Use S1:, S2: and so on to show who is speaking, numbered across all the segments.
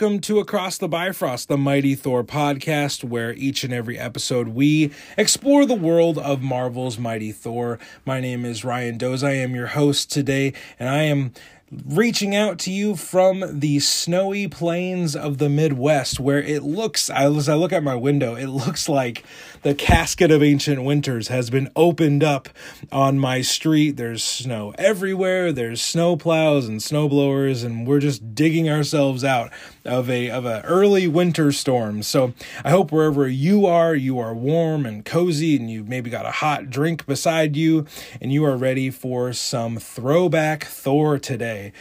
S1: welcome to Across the Bifrost, the Mighty Thor podcast, where each and every episode we explore the world of Marvel's Mighty Thor. My name is Ryan Doze. I am your host today, and I am reaching out to you from the snowy plains of the Midwest, where it looks, as I look at my window, it looks like the casket of ancient winters has been opened up on my street. There's snow everywhere. There's snow plows and snow blowers, and we're just digging ourselves out of a of an early winter storm. So I hope wherever you are, you are warm and cozy, and you've maybe got a hot drink beside you, and you are ready for some throwback Thor today.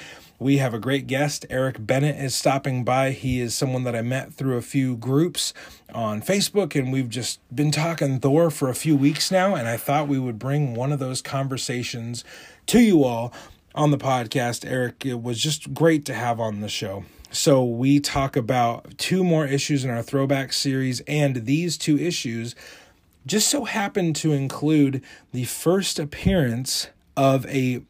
S1: We have a great guest. Eric Bennett is stopping by. He is someone that I met through a few groups on Facebook, and we've just been talking Thor for a few weeks now. And I thought we would bring one of those conversations to you all on the podcast. Eric, it was just great to have on the show. So, we talk about two more issues in our throwback series, and these two issues just so happen to include the first appearance of a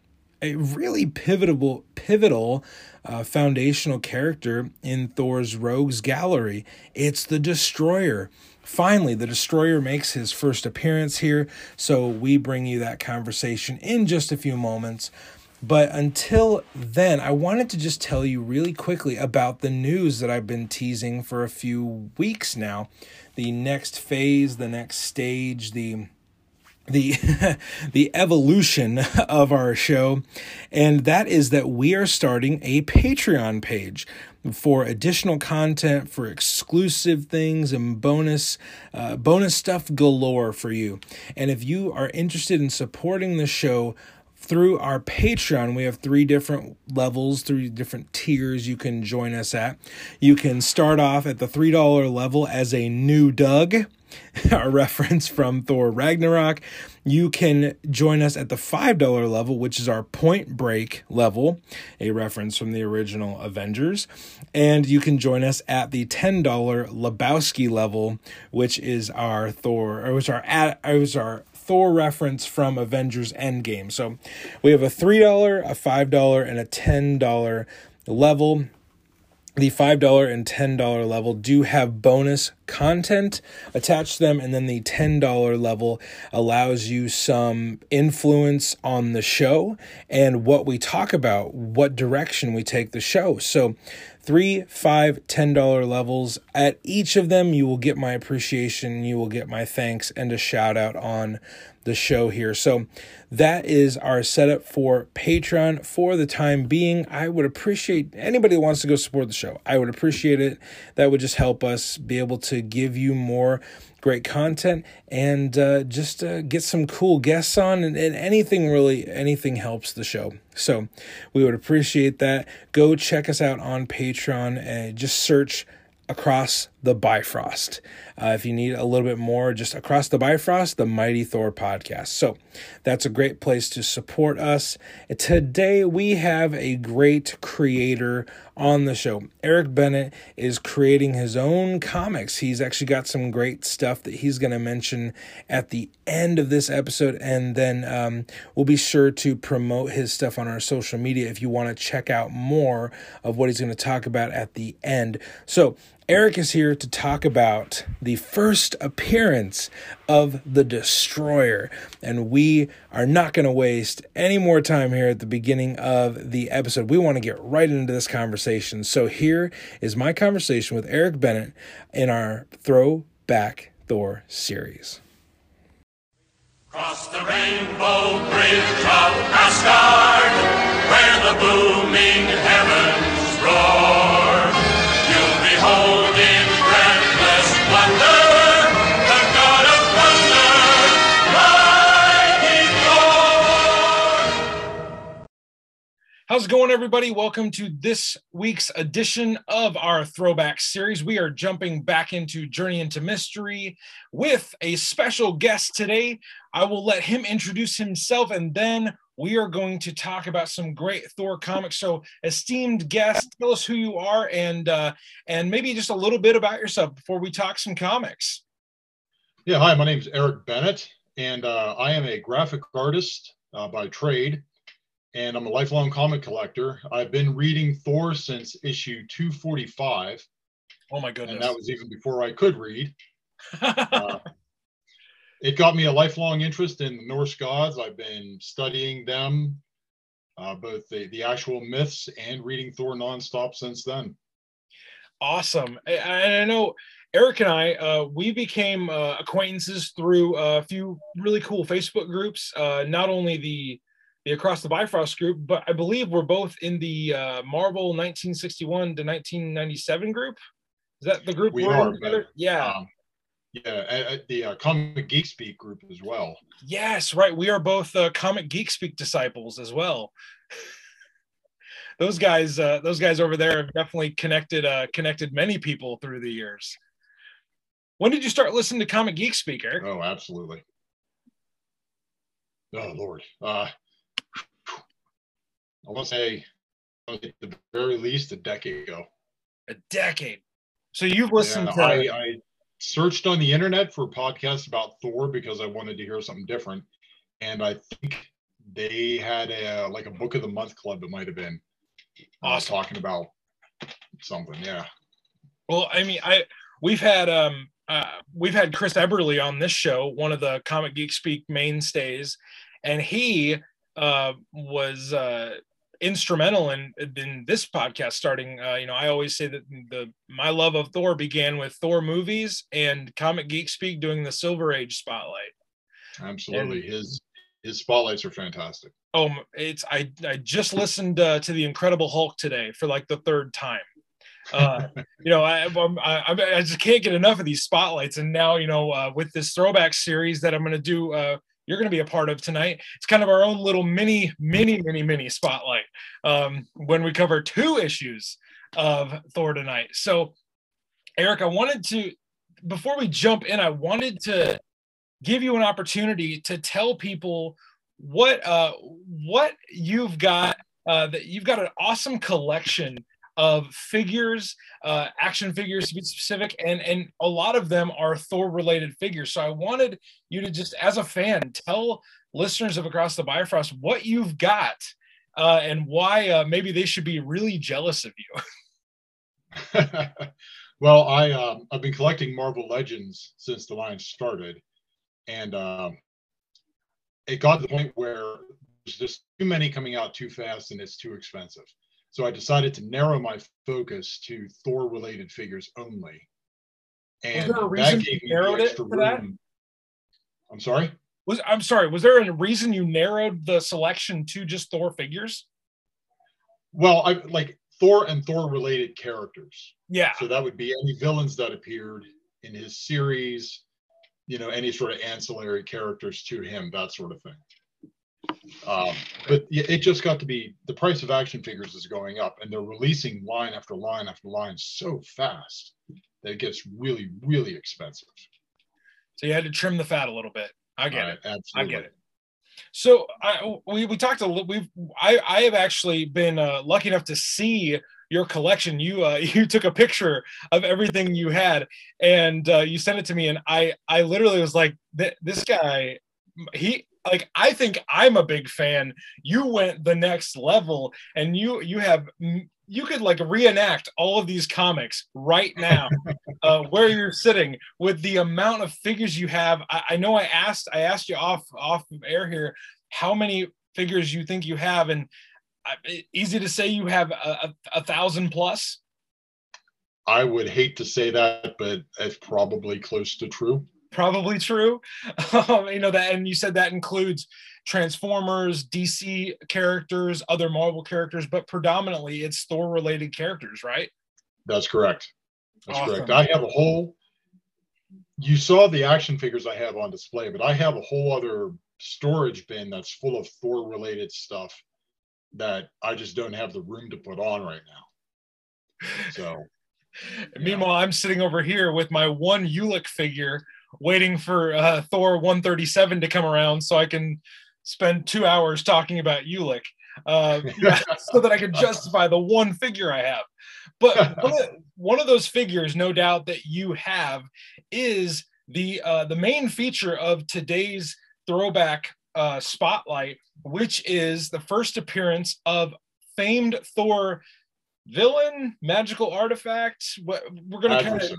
S1: a really pivotal pivotal uh, foundational character in Thor's rogues gallery. It's the Destroyer. Finally, the Destroyer makes his first appearance here, so we bring you that conversation in just a few moments. But until then, I wanted to just tell you really quickly about the news that I've been teasing for a few weeks now. The next phase, the next stage, the the the evolution of our show and that is that we are starting a Patreon page for additional content for exclusive things and bonus uh, bonus stuff galore for you and if you are interested in supporting the show through our Patreon, we have three different levels, three different tiers you can join us at. You can start off at the $3 level as a new Doug a reference from Thor Ragnarok. You can join us at the $5 level, which is our point break level, a reference from the original Avengers. And you can join us at the $10 Lebowski level, which is our Thor, or which our, was our Thor reference from Avengers Endgame. So we have a $3, a $5, and a $10 level the $5 and $10 level do have bonus content attached to them and then the $10 level allows you some influence on the show and what we talk about what direction we take the show. So three five ten dollar levels at each of them you will get my appreciation you will get my thanks and a shout out on the show here. So that is our setup for Patreon for the time being. I would appreciate anybody that wants to go support the show. I would appreciate it. That would just help us be able to give you more great content and uh, just uh, get some cool guests on and, and, anything really anything helps the show. So we would appreciate that. Go check us out on patreon and just search across the Bifrost. Uh, if you need a little bit more, just across the Bifrost, the Mighty Thor podcast. So that's a great place to support us. Today we have a great creator on the show. Eric Bennett is creating his own comics. He's actually got some great stuff that he's going to mention at the end of this episode, and then um, we'll be sure to promote his stuff on our social media if you want to check out more of what he's going to talk about at the end. So Eric is here to talk about the first appearance of the Destroyer. And we are not going to waste any more time here at the beginning of the episode. We want to get right into this conversation. So here is my conversation with Eric Bennett in our Throwback Thor series.
S2: Cross the rainbow bridge of Asgard, where the booming heavens roar. You'll behold
S1: How's it going, everybody? Welcome to this week's edition of our throwback series. We are jumping back into Journey into Mystery with a special guest today. I will let him introduce himself and then we are going to talk about some great Thor comics. So, esteemed guest, tell us who you are and uh, and maybe just a little bit about yourself before we talk some comics.
S3: Yeah, hi, my name is Eric Bennett, and uh, I am a graphic artist uh, by trade and I'm a lifelong comic collector. I've been reading Thor since issue 245,
S1: Oh my goodness.
S3: and that was even before I could read. Uh, it got me a lifelong interest in the Norse gods. I've been studying them, uh, both the, the actual myths and reading Thor nonstop since then.
S1: awesome. And I know Eric and I, uh, we became uh, acquaintances through a few really cool Facebook groups. Uh, not only the the Across the Bifrost group, but I believe we're both in the uh, Marvel 1961 to 1997 group. Is that the group
S3: We are,
S1: together?
S3: but,
S1: Yeah.
S3: Um, yeah, at, at the uh, Comic Geek Speak group as well.
S1: Yes, right. We are both uh, Comic Geek Speak disciples as well. those guys, uh, those guys over there have definitely connected uh, connected many people through the years. When did you start listening to Comic Geek Speak, Eric?
S3: Oh, absolutely. Oh Lord. Uh, I want to say at the very least a decade ago.
S1: A decade. So you've listened
S3: Yeah,
S1: to
S3: I, I searched on the internet for podcasts about Thor because I wanted to hear something different, and I think they had a like a book of the month club. It might have been uh,
S1: Awesome.
S3: talking about something. Yeah.
S1: Well, I mean, I we've had um uh, we've had Chris Eberly on this show, one of the Comic Geek Speak mainstays, and he uh, was uh, instrumental in in this podcast starting. Uh, you know, I always say that the my love of Thor began with Thor movies and Comic Geek Speak doing the Silver Age spotlight.
S3: Absolutely. his his spotlights are fantastic.
S1: Oh, it's I I just listened uh, to the Incredible Hulk today for like the third time. Uh, you know, I I I just can't get enough of these spotlights, and now you know uh, with this throwback series that I'm going to do, uh, you're going to be a part of tonight. It's kind of our own little mini, mini, mini, mini spotlight um, when we cover two issues of Thor tonight. So, Eric, I wanted to before we jump in, I wanted to give you an opportunity to tell people what uh what you've got uh that you've got an awesome collection of figures uh action figures to be specific and and a lot of them are thor related figures so i wanted you to just as a fan tell listeners of across the bifrost what you've got uh and why uh maybe they should be really jealous of you
S3: well, I um, I've been collecting Marvel Legends since the line started, and um, it got to the point where there's just too many coming out too fast and it's too expensive. So I decided to narrow my focus to Thor-related figures only, and
S1: there a reason
S3: that
S1: you
S3: gave me
S1: narrowed
S3: the
S1: it
S3: extra
S1: to that?
S3: room. I'm sorry.
S1: was i'm sorry was there a reason you narrowed the selection to just thor figures
S3: Well, I like Thor and Thor-related characters.
S1: yeah
S3: So that would be any villains that appeared in his series, you know, any sort of ancillary characters to him, that sort of thing. Um, but it just got to be the price of action figures is going up, and they're releasing line after line after line so fast that it gets really, really expensive.
S1: so you had to trim the fat a little bit i get
S3: Uh,
S1: it
S3: Absolutely.
S1: I get it. So I we, we talked a little. We've I I have actually been uh, lucky enough to see your collection. You uh, you took a picture of everything you had and uh, you sent it to me, and I I literally was like, this guy, he like I think I'm a big fan. You went the next level, and you you have you could like reenact all of these comics right now uh, where you're sitting with the amount of figures you have. I, I know I asked I asked you off off air here how many figures you think you have, and I, easy to say you have a, a, a thousand plus.
S3: I would hate to say that, but it's probably close to true.
S1: Probably true. Um, you know that, and you said that includes Transformers, DC characters, other Marvel characters, but predominantly it's Thor related characters, right?
S3: That's correct. That's
S1: Awesome.
S3: correct. I have a whole. You saw the action figures I have on display, but I have a whole other storage bin that's full of Thor related stuff that I just don't have the room to put on right now. So
S1: Meanwhile, I'm sitting over here with my one Ulik figure, waiting for uh, Thor 137 to come around so I can spend two hours talking about Ulik, uh, so that I can justify the one figure I have. But one of- one of those figures, no doubt, that you have is the uh, the main feature of today's throwback uh, spotlight, which is the first appearance of famed Thor villain, magical artifact. What we're gonna kind of.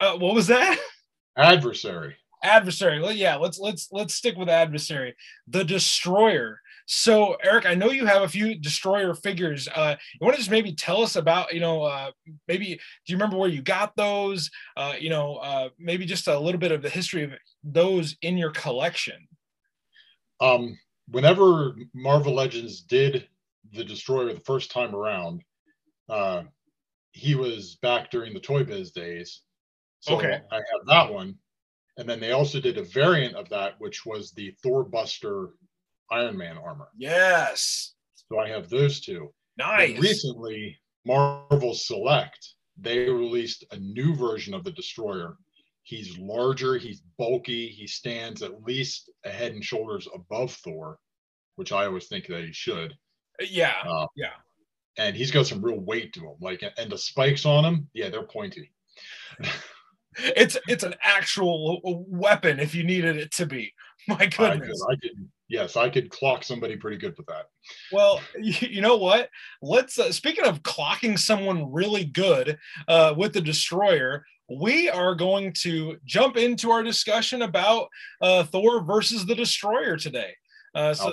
S1: Uh, what was that?
S3: Adversary.
S1: Adversary. Well, yeah, let's let's let's stick with adversary. The destroyer. So, Eric, I know you have a few destroyer figures. Uh, you want to just maybe tell us about, you know, uh, maybe do you remember where you got those? Uh, you know, uh, maybe just a little bit of the history of those in your collection.
S3: Um, whenever Marvel Legends did the Destroyer the first time around, uh, he was back during the Toy Biz days. So
S1: Okay.
S3: I have that one. And then they also did a variant of that, which was the Thor Buster Iron Man armor.
S1: Yes.
S3: So I have those two.
S1: Nice.
S3: recently, Marvel Select, they released a new version of the Destroyer. He's larger, he's bulky, he stands at least a head and shoulders above Thor, which I always think that he should.
S1: Yeah.
S3: Uh,
S1: yeah.
S3: And he's got some real weight to him. Like, and the spikes on him, yeah, they're pointy.
S1: It's it's an actual weapon if you needed it to be. My
S3: I could,
S1: goodness.
S3: I could, yes, I could clock somebody pretty good with that.
S1: Well, you, you know what? Let's uh, speaking of clocking someone really good uh, with the destroyer, we are going to jump into our discussion about uh, Thor versus the destroyer today. Uh, so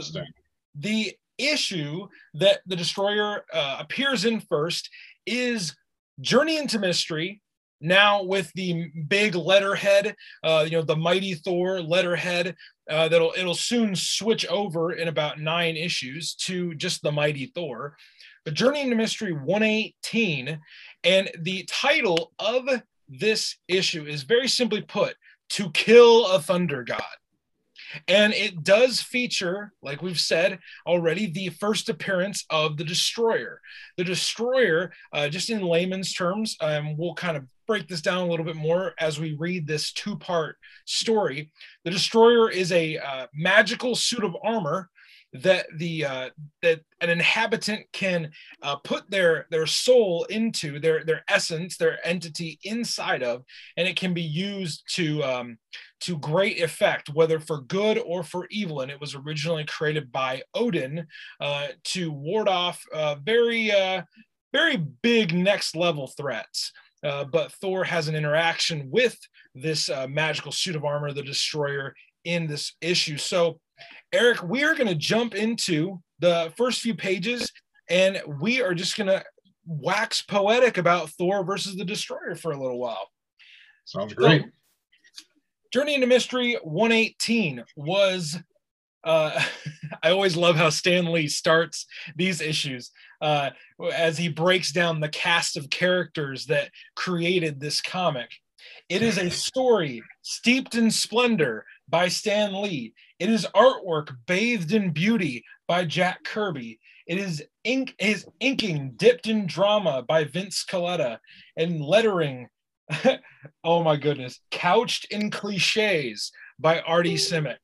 S1: the issue that the destroyer uh, appears in first is Journey into Mystery. Now with the big letterhead, uh, you know the mighty Thor letterhead, uh, that'll it'll soon switch over in about nine issues to just the mighty Thor. But Journey into Mystery 118, and the title of this issue is very simply put: "To Kill a Thunder God." And it does feature, like we've said already, the first appearance of the Destroyer. The Destroyer, uh, just in layman's terms, um, we'll kind of break this down a little bit more as we read this two part story. The Destroyer is a uh, magical suit of armor that the uh, that an inhabitant can uh, put their their soul into their their essence their entity inside of and it can be used to um, to great effect whether for good or for evil and it was originally created by odin uh, to ward off uh, very uh, very big next level threats uh, but thor has an interaction with this uh, magical suit of armor the destroyer in this issue so Eric, we are going to jump into the first few pages and we are just going to wax poetic about Thor versus the Destroyer for a little while.
S3: Sounds great.
S1: Journey into Mystery 118 was. Uh, I always love how Stan Lee starts these issues uh, as he breaks down the cast of characters that created this comic. It is a story steeped in splendor by Stan Lee. It is artwork bathed in beauty by Jack Kirby. It is ink is inking dipped in drama by Vince Colletta and lettering. oh my goodness, couched in cliches by Artie Simek.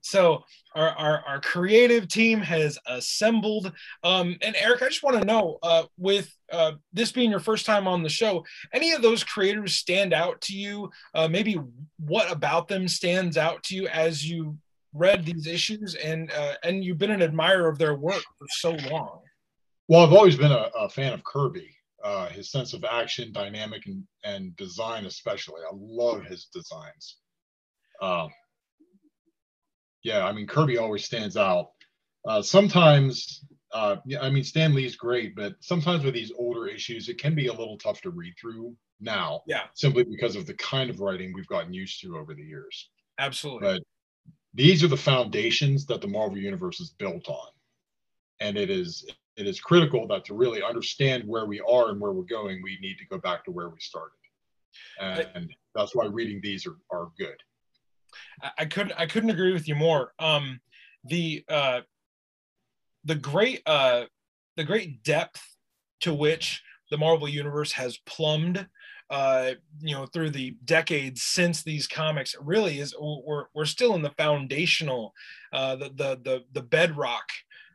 S1: So our, our, our creative team has assembled. Um, and Eric, I just want to know, uh, with uh, this being your first time on the show, any of those creators stand out to you? Uh, maybe what about them stands out to you as you read these issues and uh, and you've been an admirer of their work for so long.
S3: Well, I've always been a, a fan of Kirby. Uh, his sense of action, dynamic, and, and design, especially. I love his designs. Uh, yeah, I mean, Kirby always stands out. Uh, sometimes, uh, yeah, I mean, Stan Lee's great, but sometimes with these older issues, it can be a little tough to read through now,
S1: Yeah,
S3: simply because of the kind of writing we've gotten used to over the years.
S1: absolutely.
S3: But these are the foundations that the Marvel Universe is built on. And it is it is critical that to really understand where we are and where we're going, we need to go back to where we started. And that's why reading these are, are good.
S1: I, I couldn't I couldn't agree with you more. Um, the uh, the great uh, the great depth to which the Marvel universe has plumbed, uh, you know, through the decades since these comics really is we're we're still in the foundational, uh, the the the the bedrock.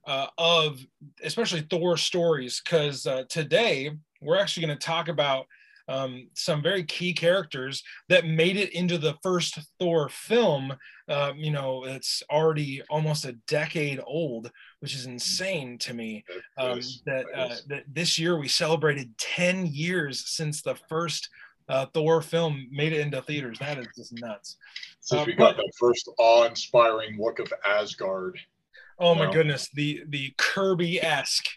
S1: Uh, of especially Thor stories, because uh, today we're actually going to talk about um, some very key characters that made it into the first Thor film. Uh, you know, it's already almost a decade old, which is insane to me. Um, that uh, that this year we celebrated 10 years since the first uh, Thor film made it into theaters. That is just nuts.
S3: Since uh, we got but, that first awe-inspiring look of Asgard.
S1: Oh my know? goodness, the the Kirby esque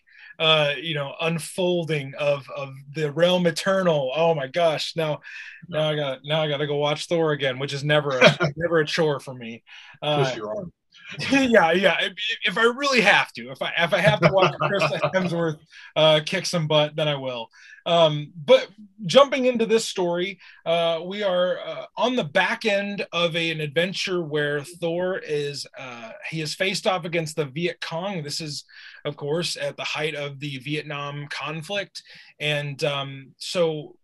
S1: uh, you know, unfolding of of the realm eternal. Oh my gosh! Now, now I got now I got to go watch Thor again, which is never a, never a chore for me. Uh, your arm. yeah, yeah. If, if, I really have to, if I if I have to watch Chris Hemsworth uh, kick some butt, then I will. Um, but jumping into this story, uh, we are uh, on the back end of a, an adventure where Thor is uh, he is faced off against the Viet Cong. This is, of course, at the height of the Vietnam conflict, and um, so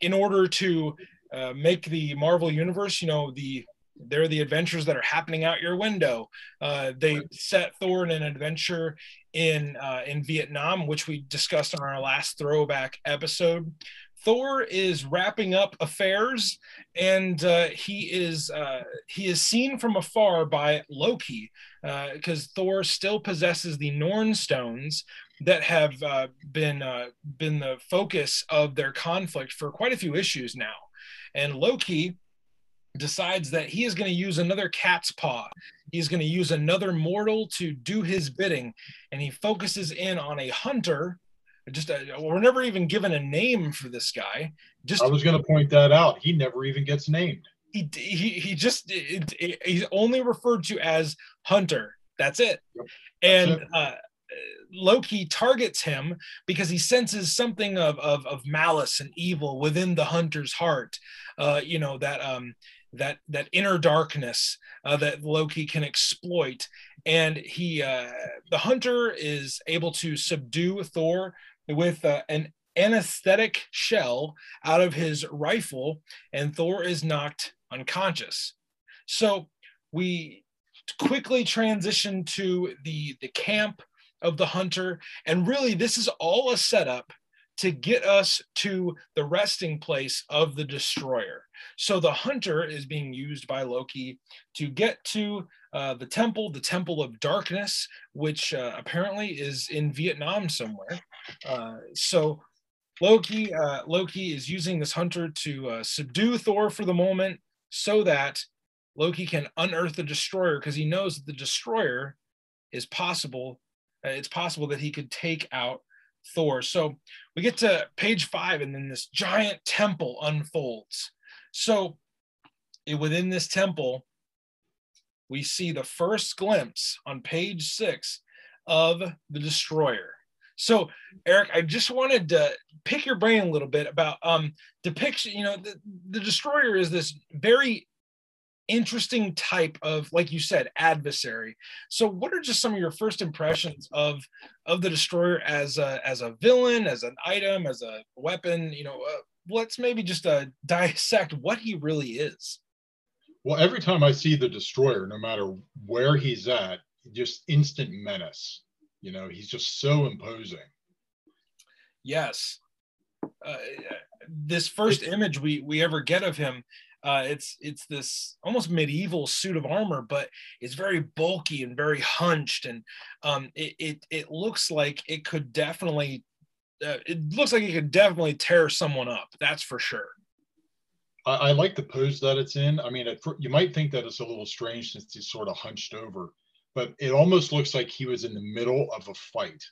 S1: in order to uh, make the Marvel universe, you know, the they're the adventures that are happening out your window. Uh, they set Thor in an adventure in uh, in Vietnam, which we discussed on our last throwback episode. Thor is wrapping up affairs, and uh, he is uh, he is seen from afar by Loki because uh, Thor still possesses the Norn stones that have uh, been uh, been the focus of their conflict for quite a few issues now. And Loki decides that he is going to use another cat's paw. He's going to use another mortal to do his bidding, and he focuses in on a hunter. Just a, we're never even given a name for this guy. Just
S3: I was going to point that out. He never even gets named.
S1: He he, he just it, it, he's only referred to as hunter. That's it. Yep. That's and it. Uh, Loki targets him because he senses something of, of, of malice and evil within the hunter's heart. Uh, you know that um, that that inner darkness uh, that Loki can exploit, and he uh, the hunter is able to subdue Thor with uh, an anesthetic shell out of his rifle, and Thor is knocked unconscious. So we quickly transition to the the camp of the hunter, and really this is all a setup to get us to the resting place of the destroyer. So the hunter is being used by Loki to get to uh, the temple, the temple of darkness, which uh, apparently is in Vietnam somewhere. Uh, so Loki, uh, Loki is using this hunter to uh, subdue Thor for the moment, so that Loki can unearth the destroyer because he knows that the destroyer is possible. Uh, it's possible that he could take out Thor. So we get to page five, and then this giant temple unfolds. So within this temple, we see the first glimpse on page six of the destroyer. So, Eric, I just wanted to pick your brain a little bit about um, depiction. You know, the, the destroyer is this very interesting type of like you said adversary. So what are just some of your first impressions of of the destroyer as a as a villain as an item as a weapon? You know uh, let's maybe just uh, dissect what he really is.
S3: Well every time i see the destroyer no matter where he's at just instant menace you know he's just so imposing
S1: yes uh, this first image we we ever get of him uh, it's it's this almost medieval suit of armor, but it's very bulky and very hunched, and um, it, it it looks like it could definitely uh, it looks like it could definitely tear someone up. That's for sure.
S3: I, I like the pose that it's in. I mean, it, you might think that it's a little strange since he's sort of hunched over, but it almost looks like he was in the middle of a fight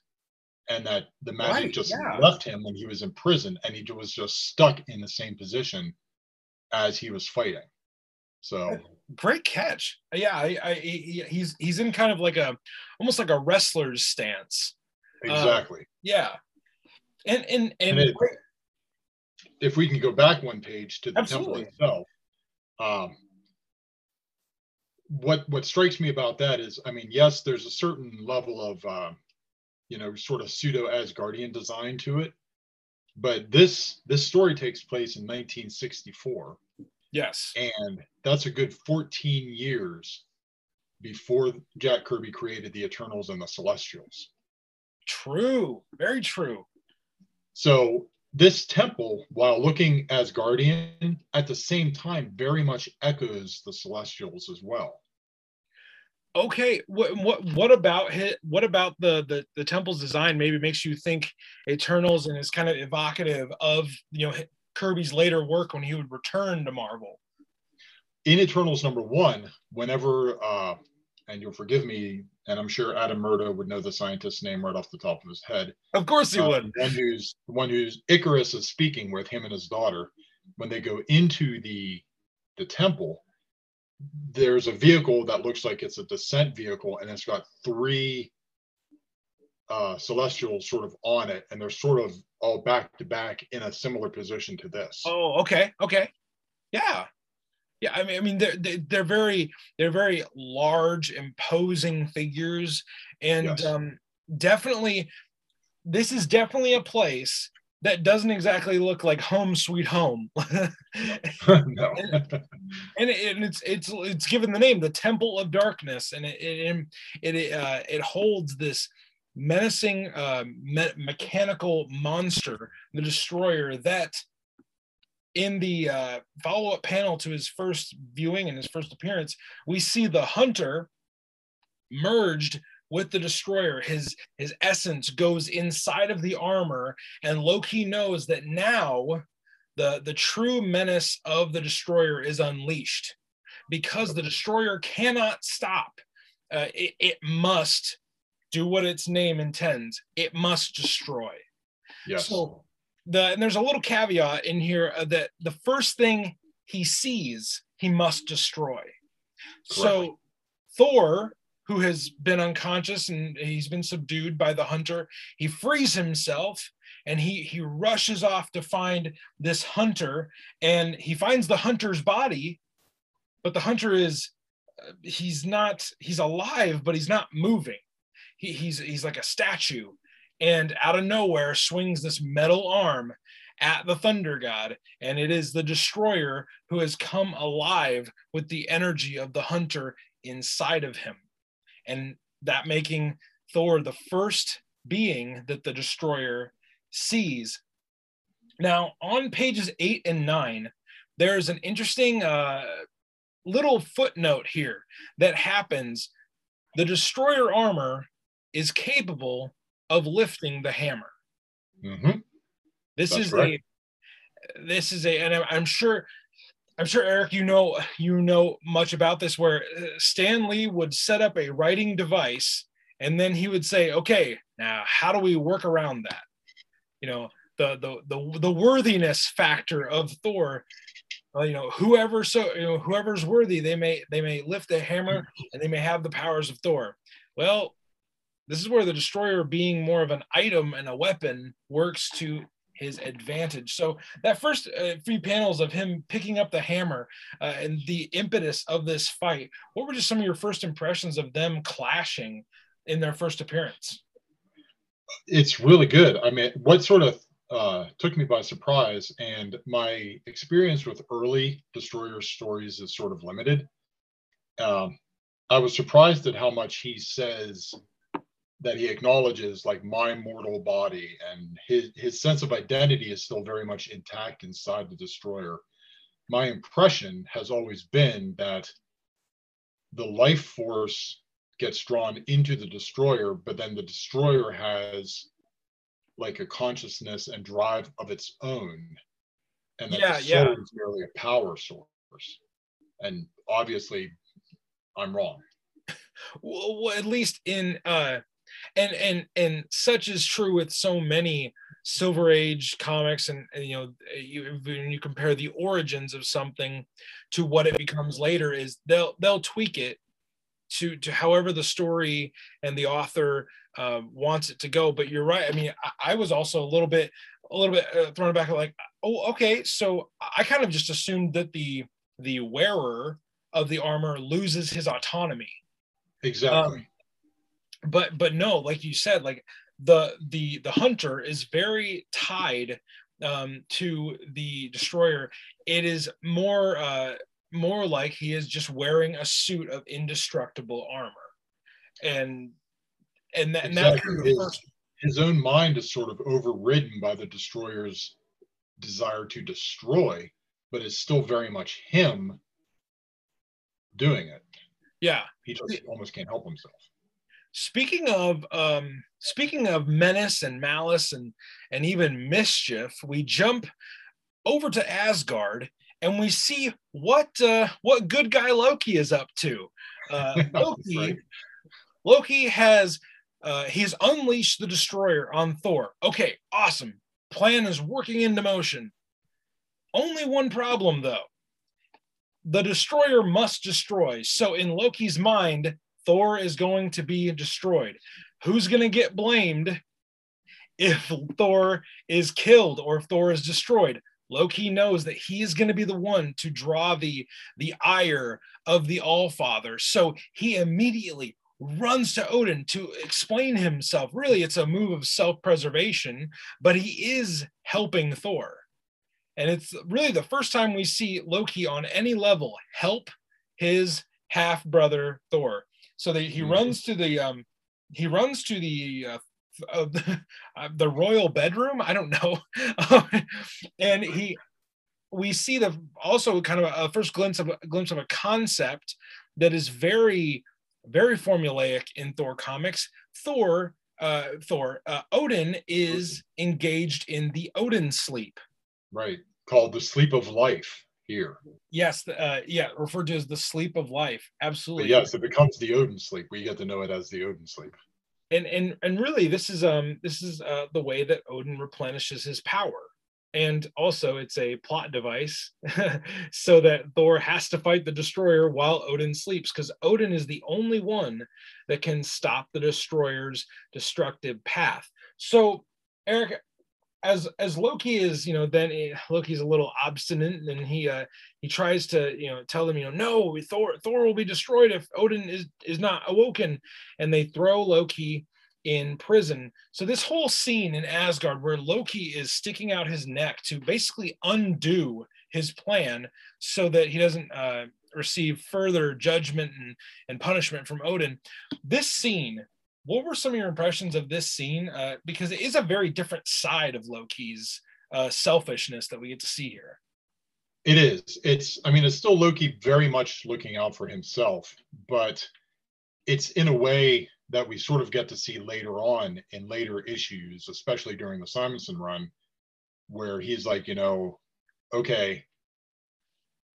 S3: and that the magic right, just yeah. left him when he was in prison and he was just stuck in the same position as he was fighting. So
S1: great catch. Yeah, I, I, he, he's he's in kind of like a almost like a wrestler's stance.
S3: Uh, exactly. Uh,
S1: yeah. And and and, and it,
S3: if we can go back one page to the absolutely. temple itself, um, what what strikes me about that is, I mean, yes, there's a certain level of, uh, you know, sort of pseudo Asgardian design to it, but this this story takes place in 1964
S1: yes.
S3: And that's a good 14 years before jack kirby created the eternals and the celestials.
S1: True. Very true.
S3: So this temple, while looking Asgardian, at the same time very much echoes the Celestials as well.
S1: Okay, what what what about hit? What about the the the temple's design? Maybe makes you think Eternals and is kind of evocative of you know Kirby's later work when he would return to Marvel.
S3: In Eternals number one, whenever uh, and you'll forgive me, and I'm sure Adam Murdo would know the scientist's name right off the top of his head.
S1: Of course he
S3: Uh,
S1: would.
S3: One who's the one who's Ikaris is speaking with him and his daughter. When they go into the the temple, there's a vehicle that looks like it's a descent vehicle, and it's got three uh, celestials sort of on it, and they're sort of all back to back in a similar position to this.
S1: Oh, okay, okay, yeah, yeah. I mean, I mean, they're they- they're very they're very large, imposing figures, and
S3: Yes.
S1: um, definitely, this is definitely a place that doesn't exactly look like home sweet home.
S3: no.
S1: and, it, and it's it's it's given the name the Temple of Darkness, and it it it, uh, it holds this menacing uh, me- mechanical monster, the Destroyer, that in the uh, follow-up panel to his first viewing and his first appearance, we see the Hunter merged with the destroyer. His his essence goes inside of the armor and loki knows that now the the true menace of the destroyer is unleashed because the destroyer cannot stop. Uh, it, it must do what its name intends. It must destroy.
S3: Yes.
S1: so the and there's a little caveat in here uh, that the first thing he sees he must destroy. So thor who has been unconscious and he's been subdued by the hunter. He frees himself and he he rushes off to find this hunter and he finds the hunter's body but the hunter is uh, he's not he's alive but he's not moving. He, he's he's like a statue and out of nowhere swings this metal arm at the thunder god and it is the destroyer who has come alive with the energy of the hunter inside of him and that making thor the first being that the destroyer sees now on pages 8 and 9 there's an interesting uh, little footnote here that happens the destroyer armor is capable of lifting the hammer
S3: Mhm.
S1: this
S3: That's
S1: is
S3: right.
S1: a this is a and i'm sure i'm sure eric you know you know much about this where uh, stan lee would set up a writing device and then he would say okay now how do we work around that? You know the the the, the worthiness factor of thor uh, you know whoever so you know whoever's worthy they may they may lift the hammer and they may have the powers of thor. Well this is where the destroyer being more of an item and a weapon works to his advantage so that first uh, few panels of him picking up the hammer uh, and the impetus of this fight what were just some of your first impressions of them clashing in their first appearance
S3: it's really good. I mean, what sort of uh, took me by surprise, and my experience with early Destroyer stories is sort of limited. Um, I was surprised at how much he says that he acknowledges, like my mortal body, and his his sense of identity is still very much intact inside the Destroyer. My impression has always been that the life force gets drawn into the destroyer, but then the destroyer has like a consciousness and drive of its own. And that
S1: Yeah,
S3: the
S1: yeah.
S3: is merely a power source. And obviously I'm wrong.
S1: well, well, at least in uh and and and such is true with so many silver age comics and, and, you know you, when you compare the origins of something to what it becomes later is they'll they'll tweak it to to however the story and the author uh, wants it to go. But you're right. I mean i, I was also a little bit a little bit uh, thrown back like oh okay. So i kind of just assumed that the the wearer of the armor loses his autonomy.
S3: Exactly.
S1: um, but but no like you said like the the the hunter is very tied um to the destroyer it is more uh more like he is just wearing a suit of indestructible armor and and that, and
S3: exactly.
S1: the
S3: His, his own mind is sort of overridden by the destroyer's desire to destroy, but it's still very much him doing it.
S1: Yeah.
S3: He just almost can't help himself.
S1: Speaking of um, speaking of menace and malice and and even mischief, we jump over to Asgard and we see what uh, what good guy Loki is up to. Uh, Loki, right. Loki has uh, he's unleashed the destroyer on Thor. Okay, awesome. Plan is working into motion. Only one problem though. The destroyer must destroy. So in Loki's mind, Thor is going to be destroyed. Who's going to get blamed if Thor is killed or if Thor is destroyed? Loki knows that he is going to be the one to draw the the ire of the All Father. So he immediately runs to Odin to explain himself. Really, it's a move of self-preservation, but he is helping Thor. And it's really the first time we see Loki on any level help his half brother Thor. So that he mm-hmm. runs to the um, he runs to the uh, uh, the, uh, the royal bedroom. I don't know, and he we see the also kind of a, a first glimpse of a glimpse of a concept that is very very formulaic in Thor comics. Thor, uh, Thor, uh, Odin is engaged in the Odin sleep.
S3: Right, called the sleep of life here.
S1: Yes, uh, yeah, referred to as the sleep of life. Absolutely.
S3: But yes, it becomes the Odin sleep. We get to know it as the Odin sleep.
S1: And and and really, this is um this is uh, the way that Odin replenishes his power and also it's a plot device so that Thor has to fight the destroyer while Odin sleeps because Odin is the only one that can stop the destroyer's destructive path. So Eric as as Loki is, you know, then eh, Loki's a little obstinate and he uh he tries to, you know, tell them, you know, no, Thor Thor will be destroyed if Odin is is not awoken and they throw Loki in prison. So this whole scene in Asgard where Loki is sticking out his neck to basically undo his plan so that he doesn't uh, receive further judgment and, and punishment from Odin. This scene, what were some of your impressions of this scene? Uh, because it is a very different side of Loki's uh, selfishness that we get to see here.
S3: It is. It's, I mean, it's still Loki very much looking out for himself, but it's in a way that we sort of get to see later on in later issues, especially during the Simonson run, where he's like, you know, okay,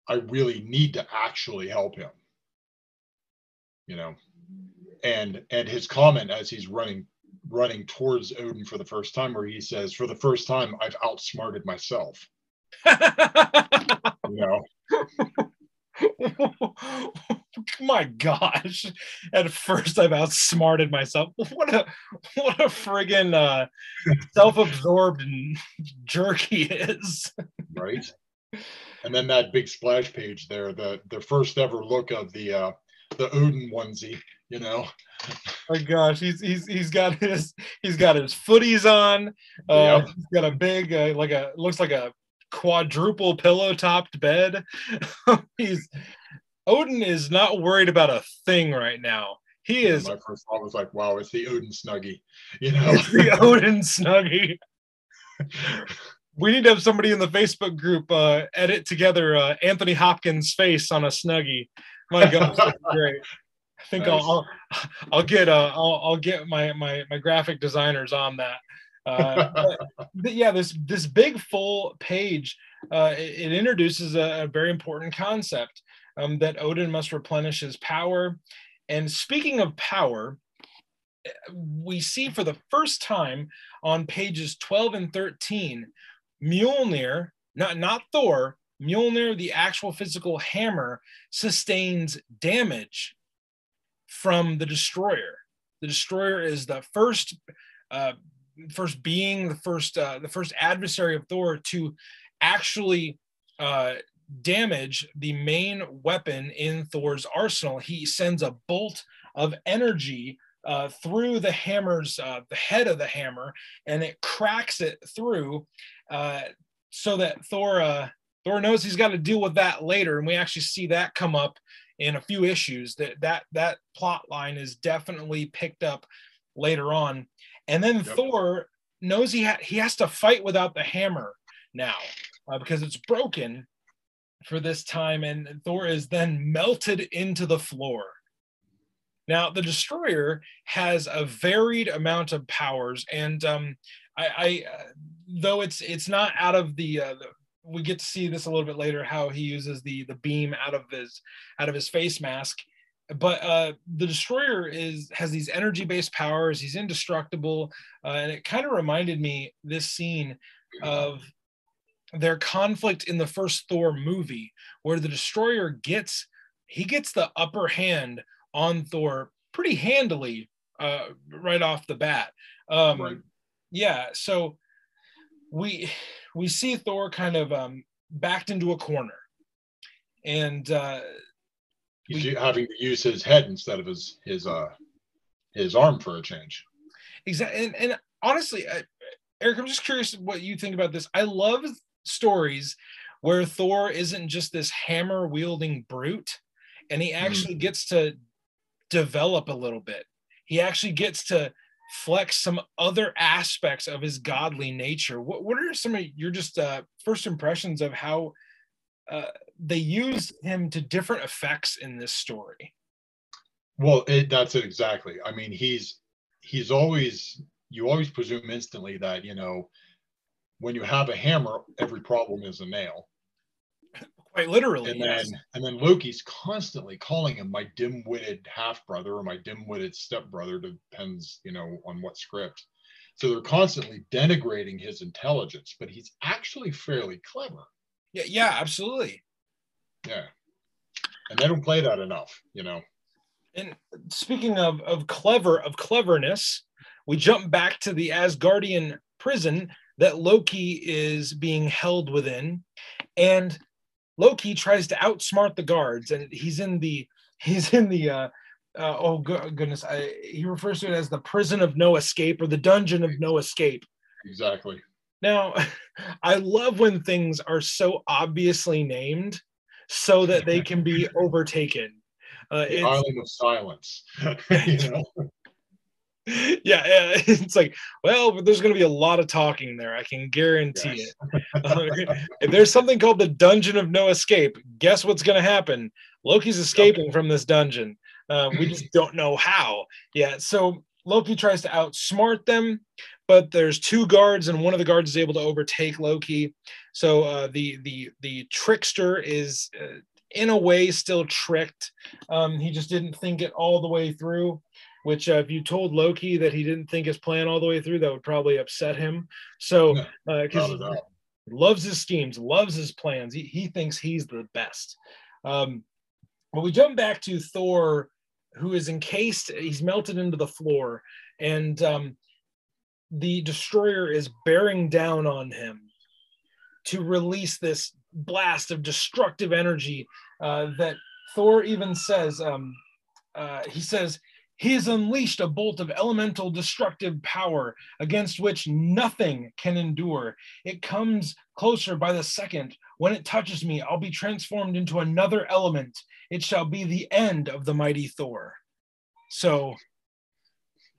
S3: I really need to actually help him. You know, and and his comment as he's running running towards Odin for the first time, where he says, "For the first time, I've outsmarted myself." you know,
S1: my gosh. At first i've outsmarted myself. What a what a friggin uh self-absorbed jerk he is.
S3: Right? And then that big splash page there the the first ever look of the uh the odin onesie you know
S1: my gosh he's he's he's got his he's got his footies on uh yep. he's got a big uh, like a looks like a quadruple pillow topped bed. He's Odin is not worried about a thing right now. He is.
S3: My first thought was like, "Wow, it's the Odin Snuggie," you know.
S1: It's the Odin Snuggie. we need to have somebody in the Facebook group uh, edit together uh, Anthony Hopkins' face on a Snuggie. My God, great. I think nice. I'll, I'll, I'll get uh, I'll, I'll get my my my graphic designers on that. Uh, yeah, this this big full page uh, it, it, introduces a, a, very important concept um, that Odin must replenish his power. And speaking of power, we see for the first time on pages 12 and 13 Mjolnir, not not Thor, Mjolnir, the actual physical hammer, sustains damage from the destroyer. The destroyer is the first uh, first being the first uh, the first adversary of Thor to actually uh, damage the main weapon in Thor's arsenal. He sends a bolt of energy uh, through the hammer's uh, the head of the hammer, and it cracks it through, uh, so that Thor uh, Thor knows he's got to deal with that later, and we actually see that come up in a few issues. That that that plot line is definitely picked up later on. And then yep. Thor knows he ha- he has to fight without the hammer now uh, because it's broken for this time, and Thor is then melted into the floor. Now, the destroyer has a varied amount of powers, and um, I, I uh, though it's it's not out of the, uh, the we get to see this a little bit later how he uses the the beam out of his out of his face mask. But uh the destroyer is has these energy based powers. He's indestructible. Uh, and it kind of reminded me this scene of their conflict in the first thor movie where the destroyer gets he gets the upper hand on thor pretty handily uh right off the bat. Um
S3: Right.
S1: yeah so we we see thor kind of um backed into a corner and uh
S3: He's
S1: We-
S3: having to use his head instead of his his uh his arm for a change.
S1: Exactly. And, and honestly, I, Eric, I'm just curious what you think about this. I love stories where Thor isn't just this hammer wielding brute and he actually gets to develop a little bit. He actually gets to flex some other aspects of his godly nature. What, what are some of your just uh, first impressions of how uh, they use him to different effects in this story?
S3: Well, it, that's it exactly. I mean, he's he's always you always presume instantly that you know when you have a hammer, every problem is a nail.
S1: Quite literally.
S3: And
S1: yes.
S3: then and then Loki's constantly calling him my dim-witted half brother or my dim-witted stepbrother, depends, you know, on what script. So they're constantly denigrating his intelligence, but he's actually fairly clever.
S1: yeah, yeah, absolutely.
S3: Yeah. And they don't play that enough, you know.
S1: And speaking of of clever of cleverness, we jump back to the Asgardian prison that Loki is being held within, and Loki tries to outsmart the guards, and he's in the he's in the uh, uh, oh go- goodness, I, he refers to it as the prison of no escape or the dungeon of no escape.
S3: Exactly.
S1: Now, I love when things are so obviously named so that they can be overtaken. Uh,
S3: The island of silence. you know?
S1: Yeah, yeah, it's like, well, there's going to be a lot of talking there. I can guarantee
S3: Yes.
S1: it. Uh, if there's something called the Dungeon of No Escape, guess what's going to happen? Loki's escaping from this dungeon. Uh, we just don't know how. Yeah, so Loki tries to outsmart them, but there's two guards, and one of the guards is able to overtake Loki. So uh, the the the trickster is uh, in a way still tricked. Um, he just didn't think it all the way through. Which, uh, if you told Loki that he didn't think his plan all the way through, that would probably upset him. So, because
S3: all.
S1: loves his schemes, loves his plans. He, he thinks he's the best. Um, but we jump back to Thor, who is encased, he's melted into the floor, and um, the destroyer is bearing down on him to release this blast of destructive energy uh, that Thor even says, um, uh, he says, he has unleashed a bolt of elemental destructive power against which nothing can endure. It comes closer by the second. When it touches me, I'll be transformed into another element. It shall be the end of the mighty Thor. So,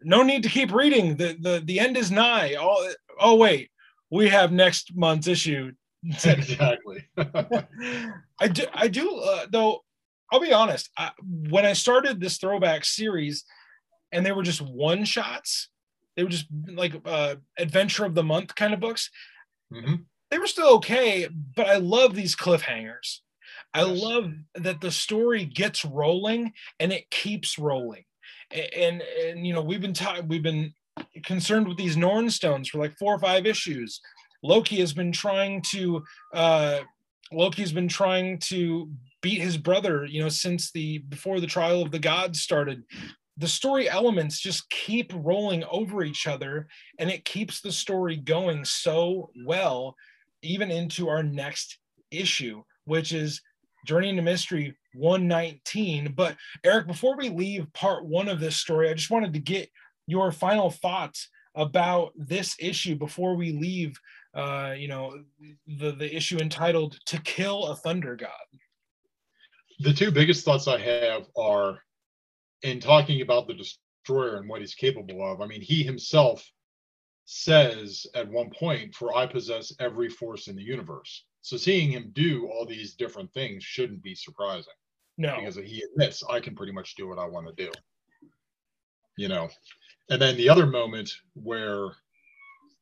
S1: no need to keep reading. The the, the end is nigh. Oh, oh wait, we have next month's issue.
S3: exactly.
S1: I do, I do uh, though. I'll be honest. I, when I started this throwback series, and they were just one shots, they were just like uh, adventure of the month kind of books.
S3: Mhm.
S1: They were still okay, but I love these cliffhangers. I
S3: Yes.
S1: love that the story gets rolling and it keeps rolling. A- And and, you know we've been ta- we've been concerned with these Norn stones for like four or five issues. Loki has been trying to uh, Loki's been trying to beat his brother, you know, since the before the trial of the gods started. The story elements just keep rolling over each other, and it keeps the story going so well, even into our next issue, which is Journey into Mystery 119. But Eric, before we leave part one of this story, I just wanted to get your final thoughts about this issue before we leave uh, you know, the the issue entitled "To Kill a Thunder God."
S3: The two biggest thoughts I have are in talking about the destroyer and what he's capable of. I mean, he himself says at one point, For I possess every force in the universe. So seeing him do all these different things shouldn't be surprising
S1: No.
S3: because he admits I can pretty much do what I want to do. You know, and then the other moment where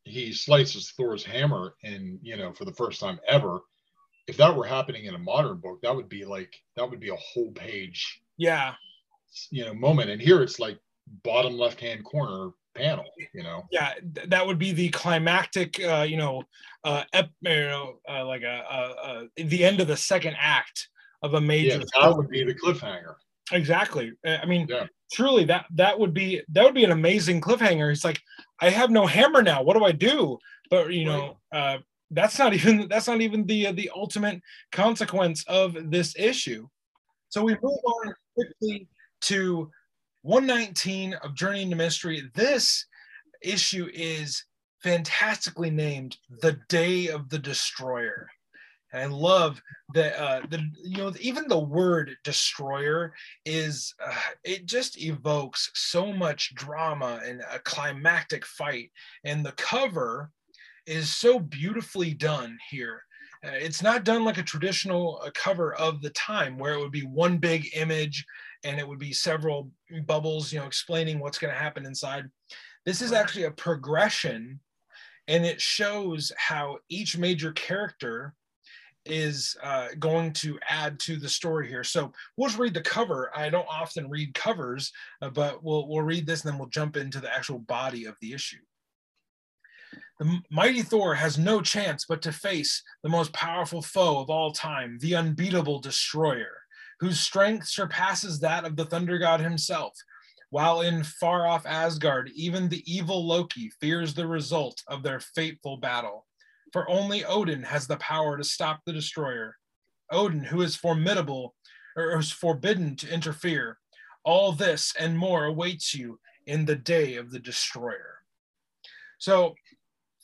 S3: he slices Thor's hammer, and you know, for the first time ever, if that were happening in a modern book, that would be like that would be a whole page,
S1: Yeah.
S3: you know, moment. And here it's like bottom left hand corner panel, you know.
S1: Yeah. th- That would be the climactic, uh, you know, uh, ep- you know, uh, like a, a, a, the end of the second act of a major.
S3: Yeah, that would be the cliffhanger.
S1: Exactly. Uh, I mean,
S3: Yeah.
S1: truly, that that would be that would be an amazing cliffhanger. It's like, I have no hammer now. What do I do? But you know, uh, that's not even that's not even the uh, the ultimate consequence of this issue. So we move on quickly to 119 of Journey into Mystery. This issue is fantastically named "The Day of the Destroyer." And I love that uh, the you know even the word destroyer is uh, it just evokes so much drama and a climactic fight and the cover is so beautifully done here Uh, it's not done like a traditional uh, cover of the time where it would be one big image and it would be several bubbles you know explaining what's going to happen inside this is actually a progression and it shows how each major character is uh, going to add to the story here. So we'll just read the cover. I don't often read covers, uh, but we'll we'll read this and then we'll jump into the actual body of the issue. The mighty Thor has no chance but to face the most powerful foe of all time, the unbeatable destroyer, whose strength surpasses that of the thunder god himself. While in far off Asgard, even the evil Loki fears the result of their fateful battle for only Odin has the power to stop the destroyer. Odin, who is formidable or is forbidden to interfere. All this and more awaits you in the day of the destroyer. So,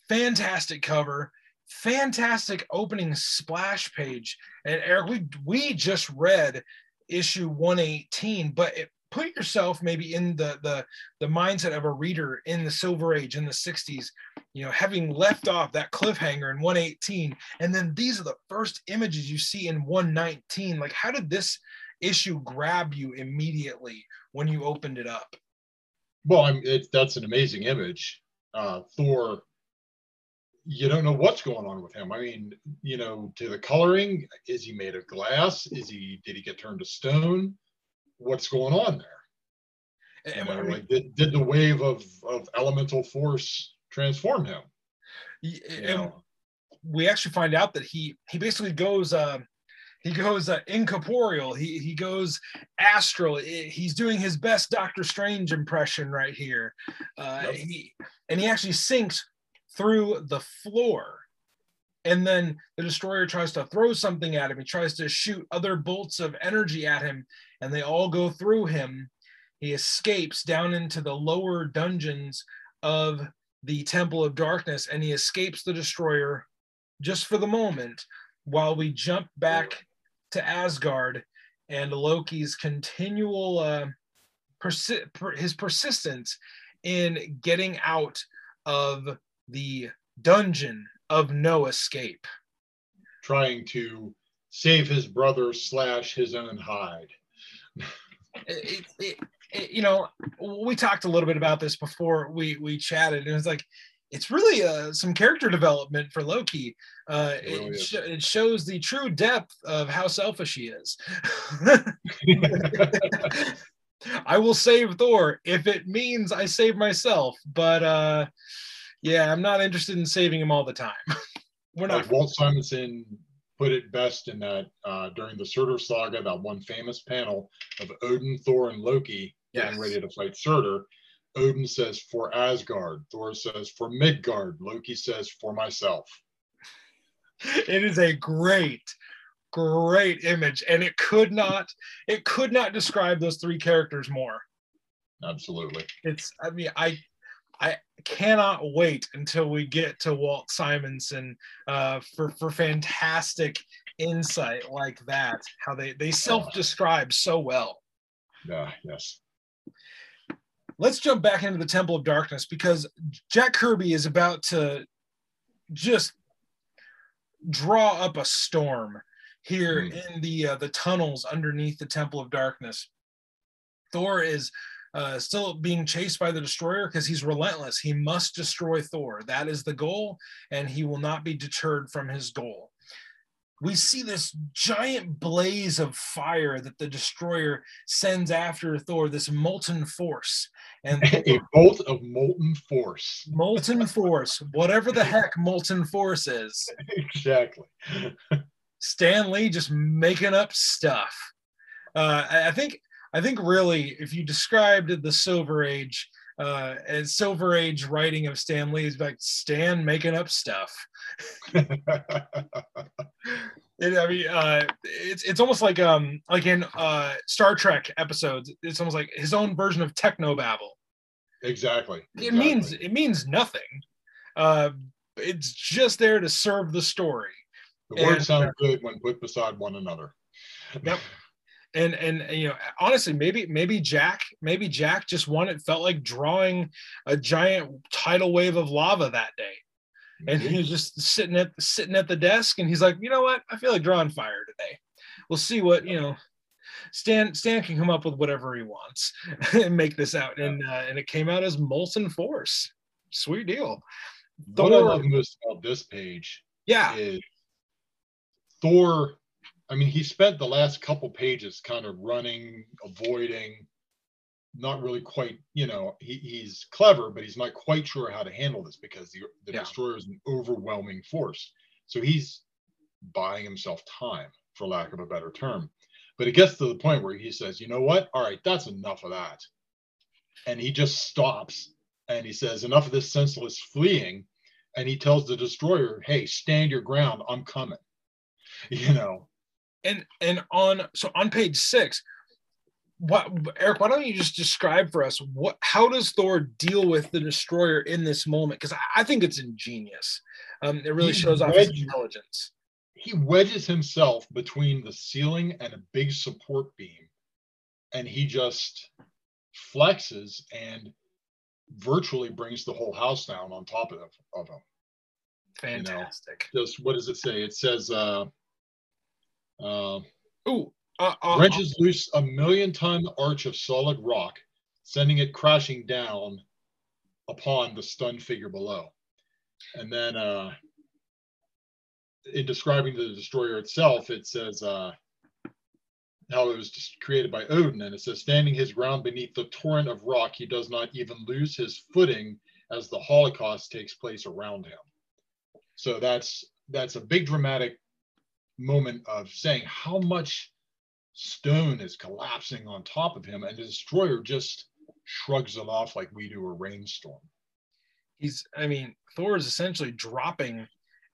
S1: fantastic cover, fantastic opening splash page. And Eric, we we just read issue 118, but it, put yourself maybe in the the the mindset of a reader in the Silver Age in the 60s you know, having left off that cliffhanger in 118, and then these are the first images you see in 119. Like, how did this issue grab you immediately when you opened it up?
S3: Well, I'm, it, that's an amazing image. Uh, Thor, you don't know what's going on with him. I mean, you know, to the coloring, is he made of glass? Is he did he get turned to stone? What's going on there? You
S1: And-
S3: know,
S1: I mean,
S3: like did, did the wave of of elemental force transform him? You know?
S1: we actually find out that he he basically goes uh, he goes uh, incorporeal. He he goes astral. He's doing his best Doctor Strange impression right here. Uh,
S3: Yep.
S1: He and he actually sinks through the floor. And then the destroyer tries to throw something at him. He tries to shoot other bolts of energy at him, and they all go through him. He escapes down into the lower dungeons of the Temple of Darkness, and he escapes the destroyer just for the moment while we jump back to Asgard and Loki's continual uh, persi- per- his persistence in getting out of the dungeon of no escape.
S3: Trying to save his brother slash his own hide.
S1: It, it, it, you know, we talked a little bit about this before we we chatted, and it's like it's really uh, some character development for Loki. Uh,
S3: It really
S1: it, sh- it shows the true depth of how selfish he is. I will save Thor if it means I save myself, but uh, yeah, I'm not interested in saving him all the time. We're not.
S3: like Walt Simonson put it best in that uh, during the Surtur saga, that one famous panel of Odin, Thor, and Loki getting ready to fight Surtur. Odin says for Asgard, Thor says for Midgard, Loki says for myself.
S1: it is a great great image and it could not it could not describe those three characters more
S3: Absolutely.
S1: it's i mean i i cannot wait until we get to walt simonson uh for for fantastic insight like that how they they self-describe so well
S3: Yeah, yes.
S1: let's jump back into the Temple of Darkness because Jack Kirby is about to just draw up a storm here
S3: Mm.
S1: in the uh, the tunnels underneath the Temple of Darkness. Thor is uh, still being chased by the destroyer because he's relentless. He must destroy Thor. That is the goal, and he will not be deterred from his goal. We see this giant blaze of fire that the destroyer sends after Thor, this molten force. And
S3: a bolt of molten force.
S1: molten force, whatever the heck molten force is,
S3: exactly.
S1: Stan Lee just making up stuff. Uh, I I think I think really, if you described the Silver Age uh, as Silver Age writing of Stan Lee, it's like Stan making up stuff. It, I mean, uh, it's it's almost like um like in uh, Star Trek episodes. It's almost like his own version of techno babble.
S3: exactly.
S1: It means it means nothing. Uh, it's just there to serve the story.
S3: the words
S1: and-
S3: sound good when put beside one another.
S1: Yep. And and you know honestly maybe maybe jack maybe jack just wanted felt like drawing a giant tidal wave of lava that day. And he was just sitting at sitting at the desk and he's like you know what? I feel like drawing fire today. We'll see what you know stan stan can come up with whatever he wants and make this out. And uh, and it came out as molten force. Sweet deal.
S3: What I
S1: Thor-
S3: love most about this page
S1: yeah.
S3: is Thor. I mean, he spent the last couple pages kind of running, avoiding, not really quite, you know, he, he's clever, but he's not quite sure how to handle this because the, the
S1: Yeah.
S3: destroyer is an overwhelming force. So he's buying himself time, for lack of a better term. But it gets to the point where he says, you know what? All right, that's enough of that. And he just stops and he says, enough of this senseless fleeing. And he tells the destroyer, hey, stand your ground. I'm coming. You know,
S1: and and on so on page six what eric why don't you just describe for us what how does thor deal with the destroyer in this moment? Because I, I think it's ingenious. Um it really
S3: He
S1: shows off his intelligence.
S3: he wedges himself between the ceiling and a big support beam. And he just flexes and virtually brings the whole house down on top of, of him. Know.
S1: fantastic.
S3: just what does it say? It says uh uh
S1: ooh uh, uh,
S3: wrenches loose a million ton arch of solid rock sending it crashing down upon the stunned figure below. And then uh in describing the destroyer itself it says uh how it was just created by odin and it says standing his ground beneath the torrent of rock he does not even lose his footing as the holocaust takes place around him. So that's that's a big dramatic moment of saying how much stone is collapsing on top of him and the destroyer just shrugs it off like we do a rainstorm.
S1: He's i mean thor is essentially dropping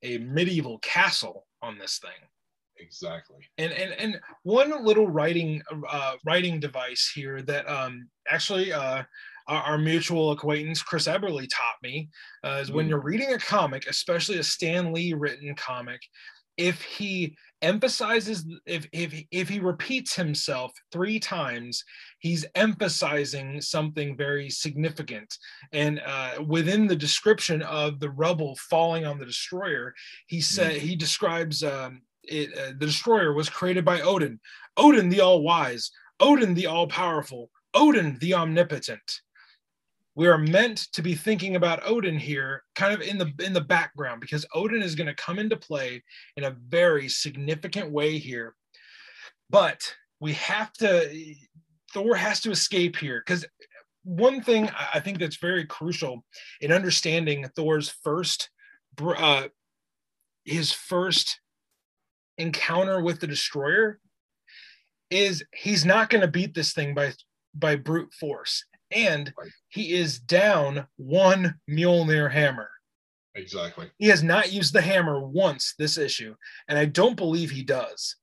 S1: a medieval castle on this thing.
S3: Exactly.
S1: And and and one little writing uh, writing device here that um, actually uh, our, our mutual acquaintance Chris Eberly taught me uh, is when
S3: Mm.
S1: you're reading a comic, especially a Stan Lee written comic, if he emphasizes if if if he repeats himself three times he's emphasizing something very significant. And uh, within the description of the rubble falling on the destroyer he said he describes um, it, uh, the destroyer was created by odin. Odin the all-wise. Odin the all-powerful. Odin the omnipotent we are meant to be thinking about odin here kind of in the in the background because odin is going to come into play in a very significant way here. But we have to thor has to escape here because one thing I- i think that's very crucial in understanding thor's first uh, his first encounter with the destroyer is he's not going to beat this thing by by brute force and he is down one Mjolnir hammer.
S3: exactly
S1: He has not used the hammer once this issue, and I don't believe he does.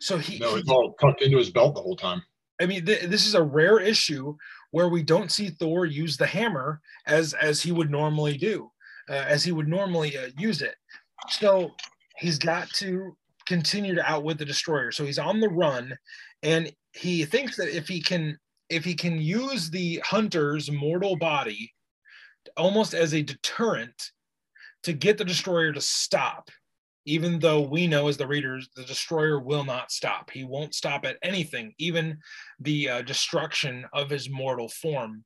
S1: So he,
S3: no it's all tucked into his belt the whole time
S1: I mean, th- this is a rare issue where we don't see Thor use the hammer as as he would normally do, uh, as he would normally uh, use it. So he's got to continue to outwit the destroyer. So he's on the run, and he thinks that if he can if he can use the hunter's mortal body almost as a deterrent to get the destroyer to stop even though we know as the readers the destroyer will not stop. He won't stop at anything even the uh, destruction of his mortal form.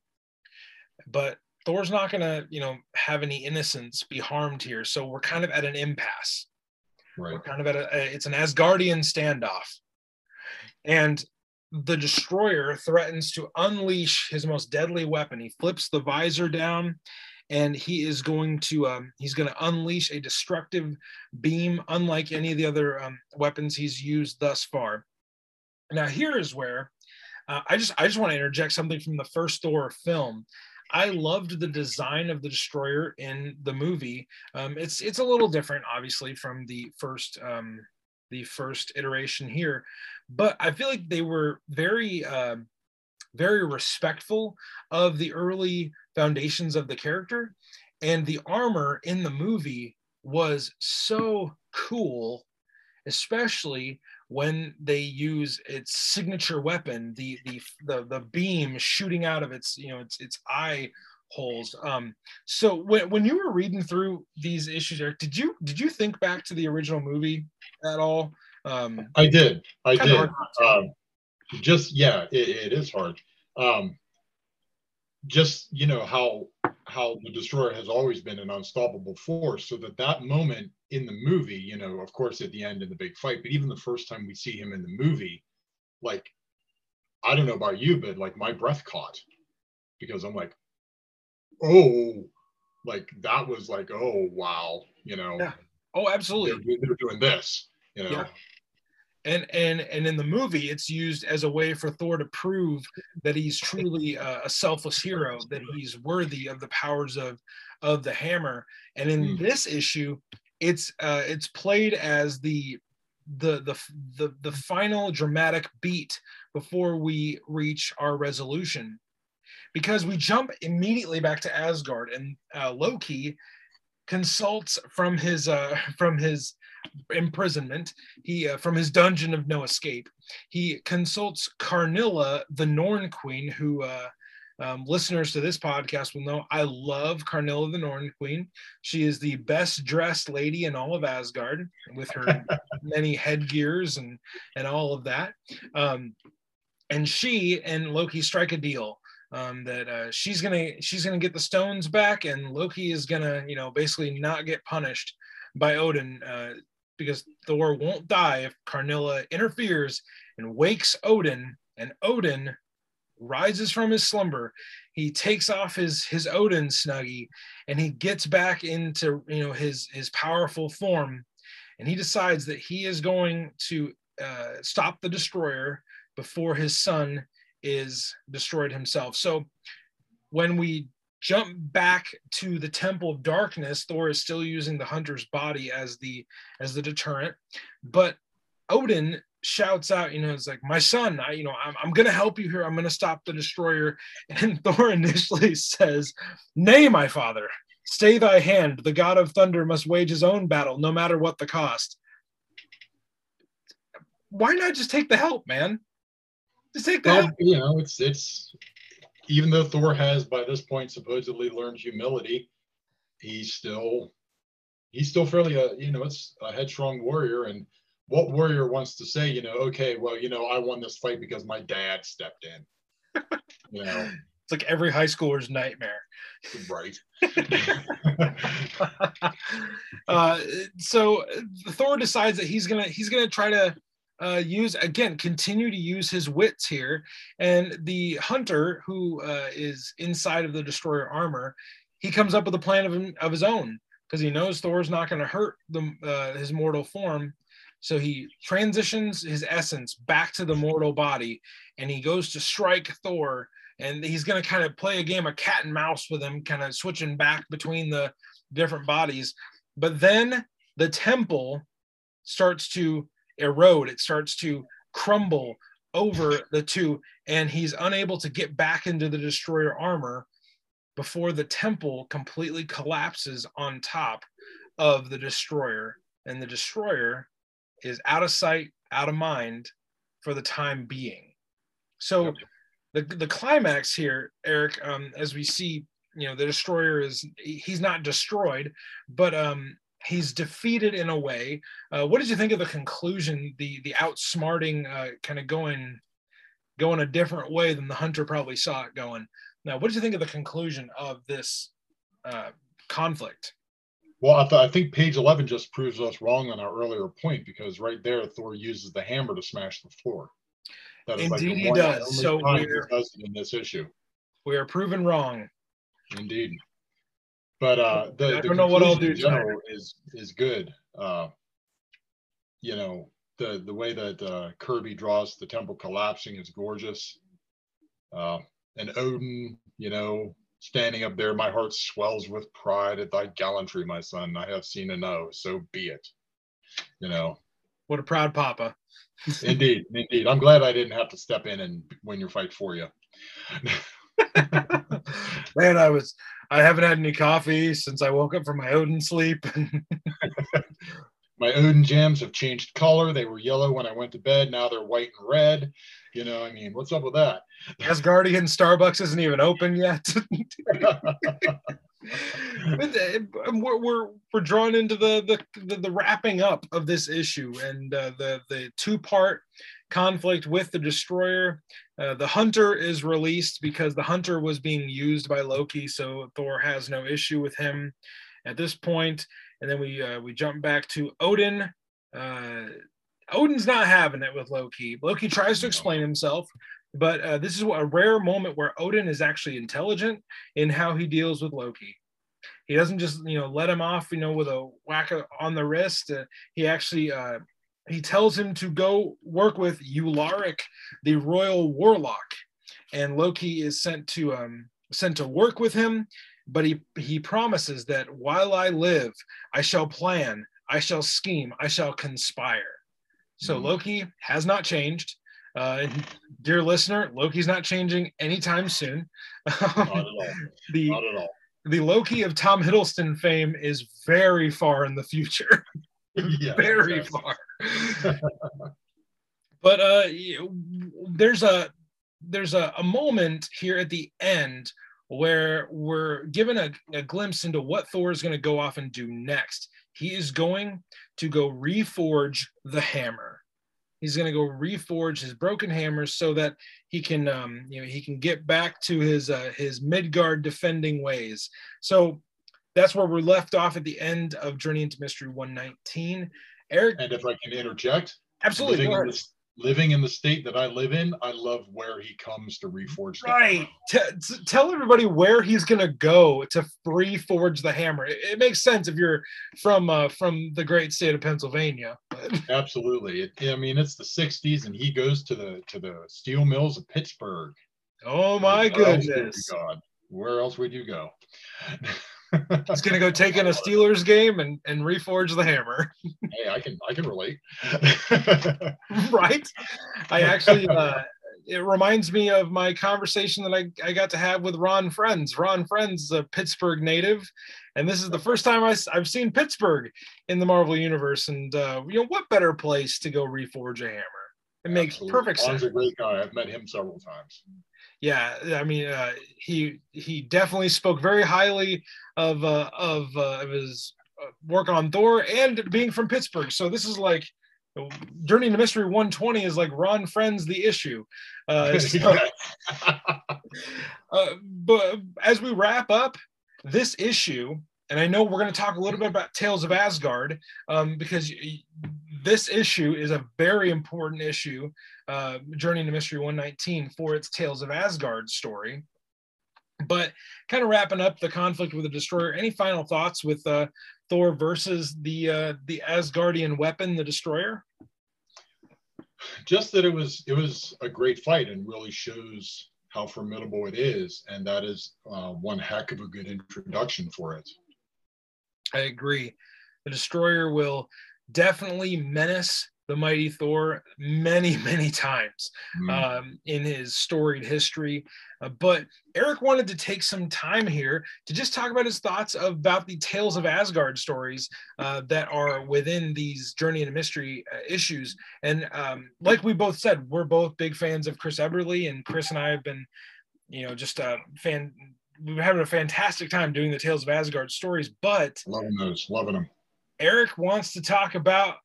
S1: But thor's not going to you know have any innocence be harmed here so we're kind of at an impasse.
S3: Right.
S1: we're kind of at a, a it's an asgardian standoff. And the destroyer threatens to unleash his most deadly weapon. He flips the visor down and he is going to um, he's going to unleash a destructive beam unlike any of the other um, weapons he's used thus far. Now here is where uh, i just i just want to interject something from the first thor film. I loved the design of the destroyer in the movie. Um, it's it's a little different obviously from the first um, the first iteration here but i feel like they were very uh, very respectful of the early foundations of the character and the armor in the movie was so cool especially when they use its signature weapon the the the, the beam shooting out of its you know its its eye holes um so when, when you were reading through these issues Eric, did you did you think back to the original movie at all um
S3: I did. I did.
S1: hard not to.
S3: Um, just yeah, it, it is hard. Um, just you know how how the destroyer has always been an unstoppable force, so that that moment in the movie, you know, of course, at the end in the big fight, but even the first time we see him in the movie, like I don't know about you, but like my breath caught because I'm like, oh, like that was like, oh wow, you know,
S1: Yeah. oh absolutely
S3: they're, they're doing this, you know.
S1: Yeah. and and and in the movie it's used as a way for thor to prove that he's truly a, a selfless hero that he's worthy of the powers of of the hammer and in
S3: Mm.
S1: this issue it's uh it's played as the the the the, the final dramatic beat before we reach our resolution because we jump immediately back to asgard and uh, loki consults from his uh from his imprisonment he uh, from his dungeon of no escape he consults Karnilla the norn queen who uh um, listeners to this podcast will know I love Karnilla the Norn Queen. She is the best dressed lady in all of Asgard with her many headgears and and all of that. Um, and she and Loki strike a deal um, that uh, she's gonna she's gonna get the stones back, and Loki is gonna you know basically not get punished by Odin uh, because Thor won't die if Karnilla interferes and wakes Odin, and Odin rises from his slumber. He takes off his his Odin snuggie, and he gets back into you know his his powerful form, and he decides that he is going to uh, stop the destroyer before his son is destroyed himself. So when we jump back to the temple of darkness thor is still using the hunter's body as the as the deterrent. But odin shouts out you know it's like my son i you know i'm, I'm gonna help you here. I'm gonna stop the destroyer. And thor initially says nay my father stay thy hand. The god of thunder must wage his own battle no matter what the cost. Why not just take the help man just take the
S3: Well, you know, it's it's even though Thor has by this point supposedly learned humility, he's still he's still fairly a you know it's a headstrong warrior. And what warrior wants to say, you know, okay, well, you know, I won this fight because my dad stepped in. You know,
S1: it's like every high schooler's nightmare
S3: right?
S1: uh, so Thor decides that he's gonna he's gonna try to uh, use again continue to use his wits here, and the hunter who uh, is inside of the destroyer armor, he comes up with a plan of of his own because he knows Thor's not going to hurt the uh, his mortal form. So he transitions his essence back to the mortal body, and he goes to strike Thor and he's going to kind of play a game of cat and mouse with him, kind of switching back between the different bodies. But then the temple starts to erode, it starts to crumble over the two, and he's unable to get back into the destroyer armor before the temple completely collapses on top of the destroyer. And the destroyer is out of sight, out of mind for the time being. So,
S3: Yep.
S1: the the climax here, Eric, um, as we see, you know, the destroyer is he's not destroyed, but um, he's defeated in a way. Uh, what did you think of the conclusion, the the outsmarting, uh, kind of going going a different way than the hunter probably saw it going? Now, what did you think of the conclusion of this uh, conflict?
S3: Well, I, th- I think page 11 just proves us wrong on our earlier point because right there, Thor uses the hammer to smash the floor.
S1: That is Indeed, like he does. So we're,
S3: does in this issue.
S1: We are proven wrong.
S3: Indeed. But uh, the,
S1: I don't know what I'll do.
S3: general is is good. Uh, you know, the the way that uh, Kirby draws the temple collapsing is gorgeous. Uh, and Odin, you know, standing up there, my heart swells with pride at thy gallantry, my son. I have seen enough, so be it. You know.
S1: What a proud papa.
S3: indeed, indeed. I'm glad I didn't have to step in and win your fight for you.
S1: Man, I was I haven't had any coffee since I woke up from my Odin sleep.
S3: my Odin jams have changed color. They were yellow when I went to bed. Now they're white and red. You know, I mean, what's up with that?
S1: Asgardian Starbucks isn't even open yet. we're, we're we're drawn into the, the the, the wrapping up of this issue and uh, the the two part conflict with the destroyer. Uh, the hunter is released because the hunter was being used by Loki, so Thor has no issue with him at this point. And then we uh, we jump back to Odin. Uh, Odin's not having it with Loki. Loki tries to explain himself, but uh, this is a rare moment where Odin is actually intelligent in how he deals with Loki. He doesn't just you know let him off you know with a whack on the wrist. Uh, he actually uh, he tells him to go work with Ullaric, the royal warlock, and Loki is sent to um, sent to work with him but he he promises that while I live, I shall plan, I shall scheme, I shall conspire. So mm. Loki has not changed. Uh, dear listener, Loki's not changing anytime soon.
S3: not at all.
S1: the,
S3: not at all.
S1: The Loki of Tom Hiddleston fame is very far in the future.
S3: yeah,
S1: very far. But uh, there's a there's a, a moment here at the end where we're given a, a glimpse into what Thor is going to go off and do next. He is going to go reforge the hammer. He's going to go reforge his broken hammer so that he can, um, you know, he can get back to his uh, his Midgard defending ways. So that's where we're left off at the end of Journey into Mystery 119. Eric,
S3: and if I can interject,
S1: absolutely
S3: living in the state that I live in, I love where he comes to reforge.
S1: Right. T- t- tell everybody where he's going to go to reforge the hammer. It, it, makes sense if you're from uh, from the great state of Pennsylvania.
S3: Absolutely. It, I mean, it's the '60s, and he goes to the to the steel mills of Pittsburgh.
S1: Oh my goodness!
S3: God, where else would you go?
S1: He's gonna go take in a Steelers game and and reforge the hammer.
S3: hey, I can I can relate.
S1: right? I actually uh, it reminds me of my conversation that I, I got to have with Ron Frenz. Ron Frenz is a Pittsburgh native, and this is the first time I, have seen Pittsburgh in the Marvel universe. And uh, you know, what better place to go reforge a hammer? It makes Absolutely. perfect
S3: Ron's
S1: sense.
S3: Ron's a great guy. I've met him several times
S1: yeah, I mean, uh, he he definitely spoke very highly of uh, of, uh, of his uh, work on Thor and being from Pittsburgh. So this is like Journey to Mystery 120 is like Ron Frenz the issue. Uh, so, uh, but as we wrap up this issue, and I know we're going to talk a little bit about Tales of Asgard um, because this issue is a very important issue, uh, Journey into Mystery 119, for its Tales of Asgard story. But kind of wrapping up the conflict with the Destroyer, any final thoughts with uh, Thor versus the uh, the Asgardian weapon, the Destroyer?
S3: Just that it was it was a great fight and really shows how formidable it is, and that is uh, one heck of a good introduction for it.
S1: I agree. The Destroyer will definitely menace the mighty Thor many, many times
S3: Mm.
S1: um, in his storied history. Uh, but Eric wanted to take some time here to just talk about his thoughts about the Tales of Asgard stories uh, that are within these Journey into Mystery uh, issues. And um, like we both said, we're both big fans of Chris Eberly, and Chris and I have been, you know, just a fan. We've been having a fantastic time doing the Tales of Asgard stories, but
S3: loving those, loving them.
S1: Eric wants to talk about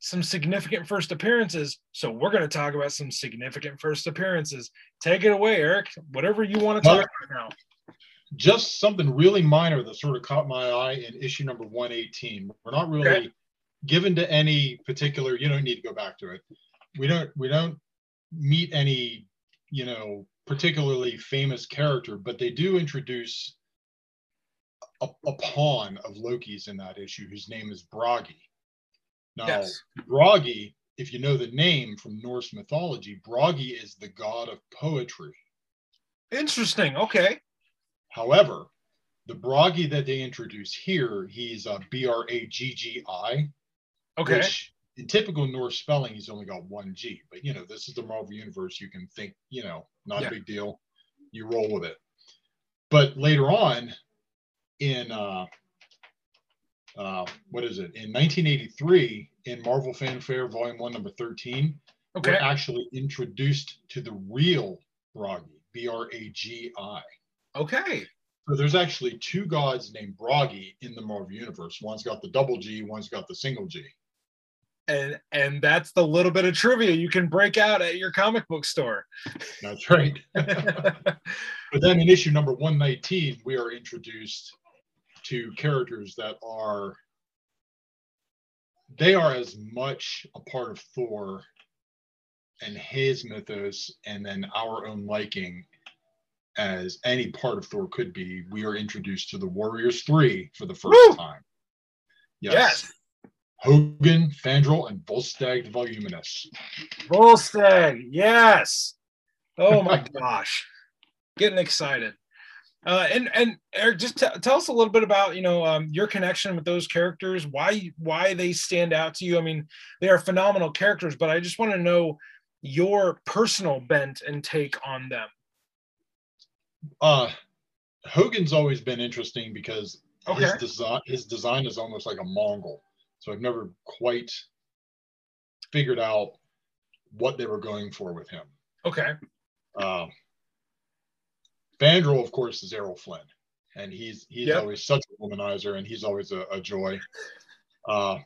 S1: some significant first appearances. So we're going to talk about some significant first appearances. Take it away, Eric. Whatever you want to talk about now.
S3: Just something really minor that sort of caught my eye in issue number 118. We're not really
S1: Okay.
S3: given to any particular, you don't need to go back to it. We don't we don't meet any, you know, particularly famous character, but they do introduce a, a pawn of Loki's in that issue whose name is Bragi. Now,
S1: Yes.
S3: Bragi, if you know the name from Norse mythology, Bragi is the god of poetry.
S1: Interesting. Okay.
S3: However, the Bragi that they introduce here, he's a B R A G G I,
S1: Okay.
S3: which in typical Norse spelling, he's only got one G. But you know, this is the Marvel Universe. You can think, you know, not
S1: Yeah.
S3: a big deal. You roll with it. But later on, in uh, uh, what is it? In 1983, in Marvel Fanfare Volume One, Number 13,
S1: Okay.
S3: we're actually introduced to the real Bragi, B R A G I.
S1: Okay.
S3: So there's actually two gods named Bragi in the Marvel universe. One's got the double G, one's got the single G.
S1: And and that's the little bit of trivia you can break out at your comic book store.
S3: That's right. but then in issue number 119, we are introduced to characters that are they are as much a part of Thor and his mythos and then our own liking as any part of Thor could be. We are introduced to the Warriors 3 for the first
S1: Woo!
S3: time.
S1: Yes.
S3: Hogun, Fandral, and Volstagg the Voluminous.
S1: Volstagg. Yes. Oh my gosh. Getting excited. Uh, and and Eric, just t- tell us a little bit about you know um, your connection with those characters, why why they stand out to you. I mean, they are phenomenal characters, but I just want to know your personal bent and take on them.
S3: Uh, Hogun's always been interesting because his design his design is almost like a Mongol. So I've never quite figured out what they were going for with him.
S1: Okay.
S3: Uh, Fandral, of course, is Errol Flynn, and he's he's
S1: Yep.
S3: always such a womanizer, and he's always a, a joy. Uh,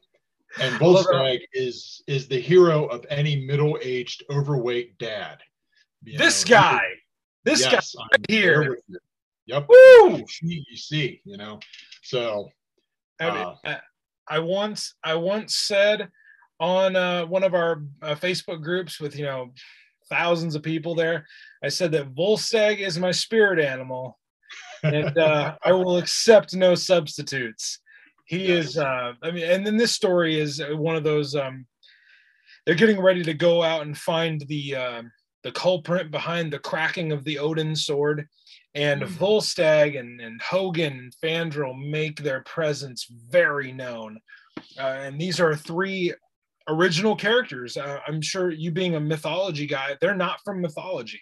S3: and. Volstagg is is the hero of any middle-aged, overweight dad. You
S1: this
S3: know,
S1: guy. This guy.
S3: yes, I'm
S1: here.
S3: with you. Yep.
S1: Woo!
S3: You see, you see, you know. So Uh,
S1: I, I once I once said on uh, one of our uh, Facebook groups with you know thousands of people there, I said that Volstagg is my spirit animal, and uh, I will accept no substitutes. He is. Uh, I mean, and then this story is one of those. Um, they're getting ready to go out and find the uh, the culprit behind the cracking of the Odin sword, and
S3: Mhm.
S1: Volstagg and, and Hogun and Fandral make their presence very known. Uh, and these are three original characters. Uh, I'm sure you being a mythology guy, they're not from mythology.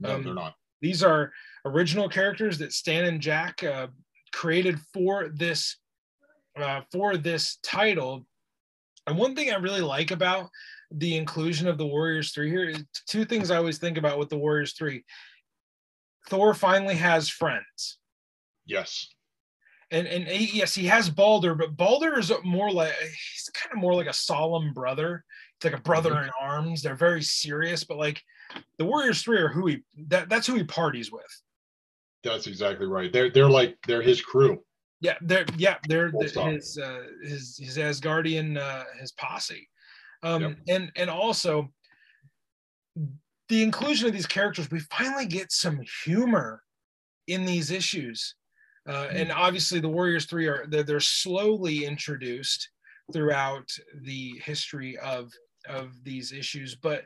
S3: no,
S1: Um,
S3: they're not.
S1: These are original characters that Stan and Jack uh, created for this uh, for this title. And one thing I really like about the inclusion of the Warriors three here is two things I always think about with the Warriors three. Thor finally has friends.
S3: Yes.
S1: And and he, yes, he has Balder, but Balder is more like he's kind of more like a solemn brother. It's like a brother in arms. They're very serious, but like the Warriors three are who he that, that's who he parties with.
S3: That's exactly right. They're they're like they're his crew.
S1: Yeah, they're yeah they're the, his uh, his his Asgardian uh, his posse, um,
S3: Yep.
S1: and and also the inclusion of these characters. We finally get some humor in these issues, uh, and obviously the Warriors Three are they're, they're slowly introduced throughout the history of of these issues, but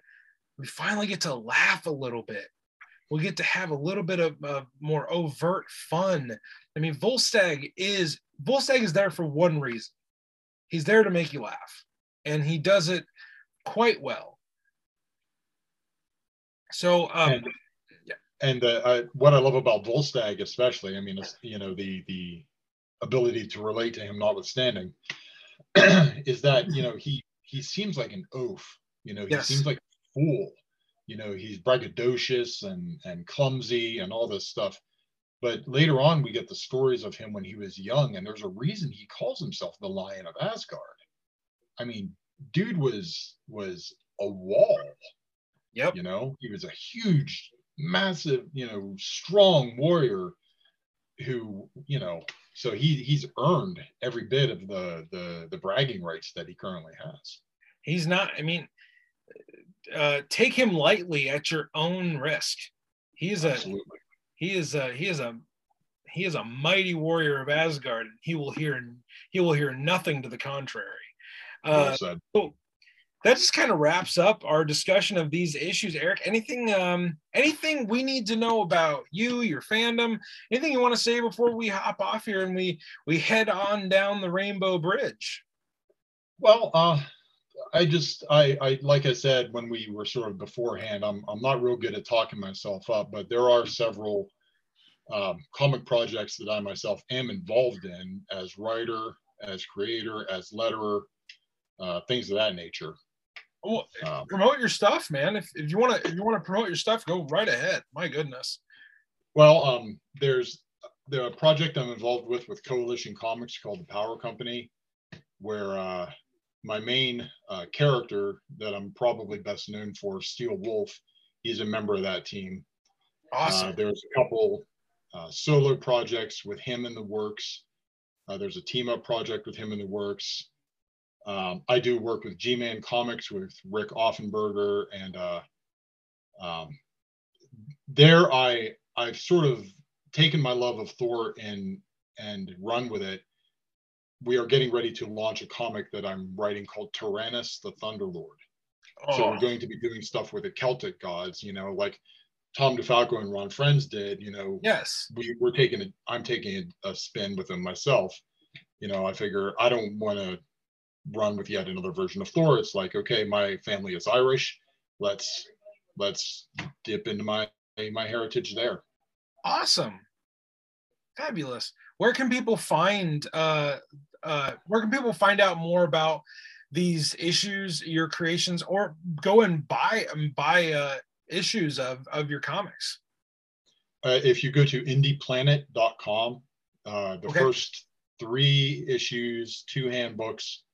S1: we finally get to laugh a little bit. We get to have a little bit of uh, more overt fun I mean, Volstagg is Volstagg is there for one reason. He's there to make you laugh, and he does it quite well. So, um,
S3: and, uh, I, what I love about Volstagg, especially, I mean, it's, you know, the the ability to relate to him, notwithstanding, is that you know he he seems like an oaf. You know, he
S1: Yes.
S3: seems like a fool. You know, he's braggadocious and and clumsy and all this stuff. But later on, we get the stories of him when he was young, and there's a reason he calls himself the Lion of Asgard. I mean, dude was was a wall.
S1: yep.
S3: You know, he was a huge, massive, you know, strong warrior who, you know, so he he's earned every bit of the the the bragging rights that he currently has.
S1: He's not, I mean, uh, take him lightly at your own risk. He is a,
S3: Absolutely.
S1: he is a, he is a, he is a mighty warrior of Asgard. and He will hear, he will hear nothing to the contrary.
S3: Well
S1: Uh,
S3: said.
S1: so that just kind of wraps up our discussion of these issues. Eric, anything, um, anything we need to know about you, your fandom, anything you want to say before we hop off here and we we head on down the Rainbow Bridge?
S3: Well, uh, I just I I like I said when we were sort of beforehand, I'm I'm not real good at talking myself up, but there are several um, comic projects that I myself am involved in as writer, as creator, as letterer, uh, things of that nature.
S1: Well,
S3: Um,
S1: promote your stuff, man. If, if you want to if you want to promote your stuff, go right ahead. My goodness.
S3: Well, um, there's the project I'm involved with with Coalition Comics called the Power Company, where uh, my main uh, character that I'm probably best known for, Steel Wolf, he's a member of that team.
S1: Awesome.
S3: Uh, there's a couple uh, solo projects with him in the works. Uh, there's a team up project with him in the works. Um, I do work with G-Man Comics with Rick Offenberger, and uh, um, there I I've sort of taken my love of Thor and and run with it. We are getting ready to launch a comic that I'm writing called Tyrannus the Thunderlord. So
S1: Oh,
S3: we're going to be doing stuff with the Celtic gods, you know, like Tom DeFalco and Ron Frenz did. You know,
S1: yes.
S3: we, we're taking a, I'm taking a, a spin with them myself. You know, I figure I don't want to run with yet another version of Thor. It's like, okay, my family is Irish. Let's let's dip into my my heritage there.
S1: Awesome. Fabulous. Where can people find uh uh where can people find out more about these issues, your creations, or go and buy and buy uh issues of of your comics?
S3: Uh, if you go to indieplanet.com, uh, the
S1: Okay.
S3: first three issues, two handbooks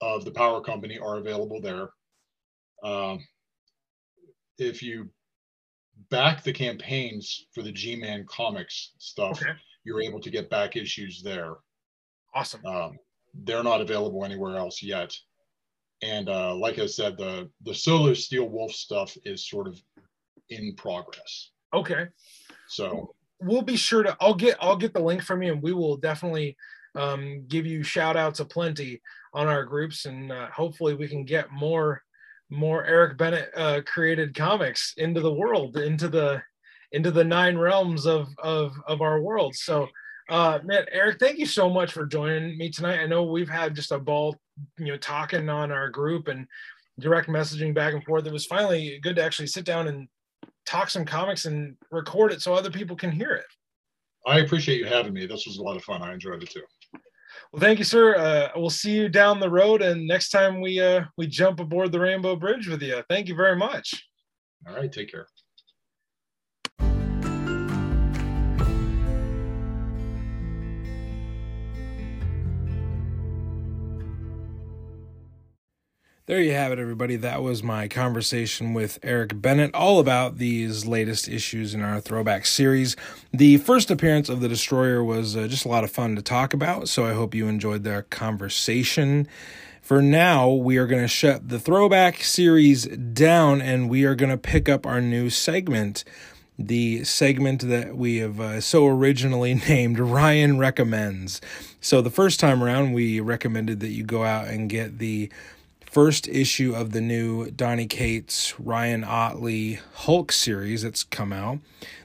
S3: of the Power Company are available there. Um, if you back the campaigns for the G-Man comics stuff,
S1: Okay.
S3: you're able to get back issues there.
S1: Awesome.
S3: Um, they're not available anywhere else yet. And uh, like I said, the the solo Steel Wolf stuff is sort of in progress.
S1: Okay.
S3: So
S1: we'll be sure to i'll get i'll get the link from you and we will definitely um, give you shout outs aplenty on our groups and uh, hopefully we can get more more eric bennett uh, created comics into the world into the into the nine realms of of of our world so uh man eric thank you so much for joining me tonight i know we've had just a ball you know talking on our group and direct messaging back and forth it was finally good to actually sit down and talk some comics and record it so other people can hear it.
S3: I appreciate you having me. This was a lot of fun. I enjoyed it too.
S1: Well, thank you, sir. Uh, we'll see you down the road, and next time we uh, we jump aboard the Rainbow Bridge with you. Thank you very much.
S3: All right, take care.
S1: There you have it, everybody. That was my conversation with Eric Bennett, all about these latest issues in our throwback series. The first appearance of the Destroyer was uh, just a lot of fun to talk about, so I hope you enjoyed the conversation. For now, we are going to shut the throwback series down and we are going to pick up our new segment. The segment that we have uh, so originally named Ryan Recommends. So, the first time around, we recommended that you go out and get the first issue of the new Donny Cates Ryan Ottley Hulk series that's come out.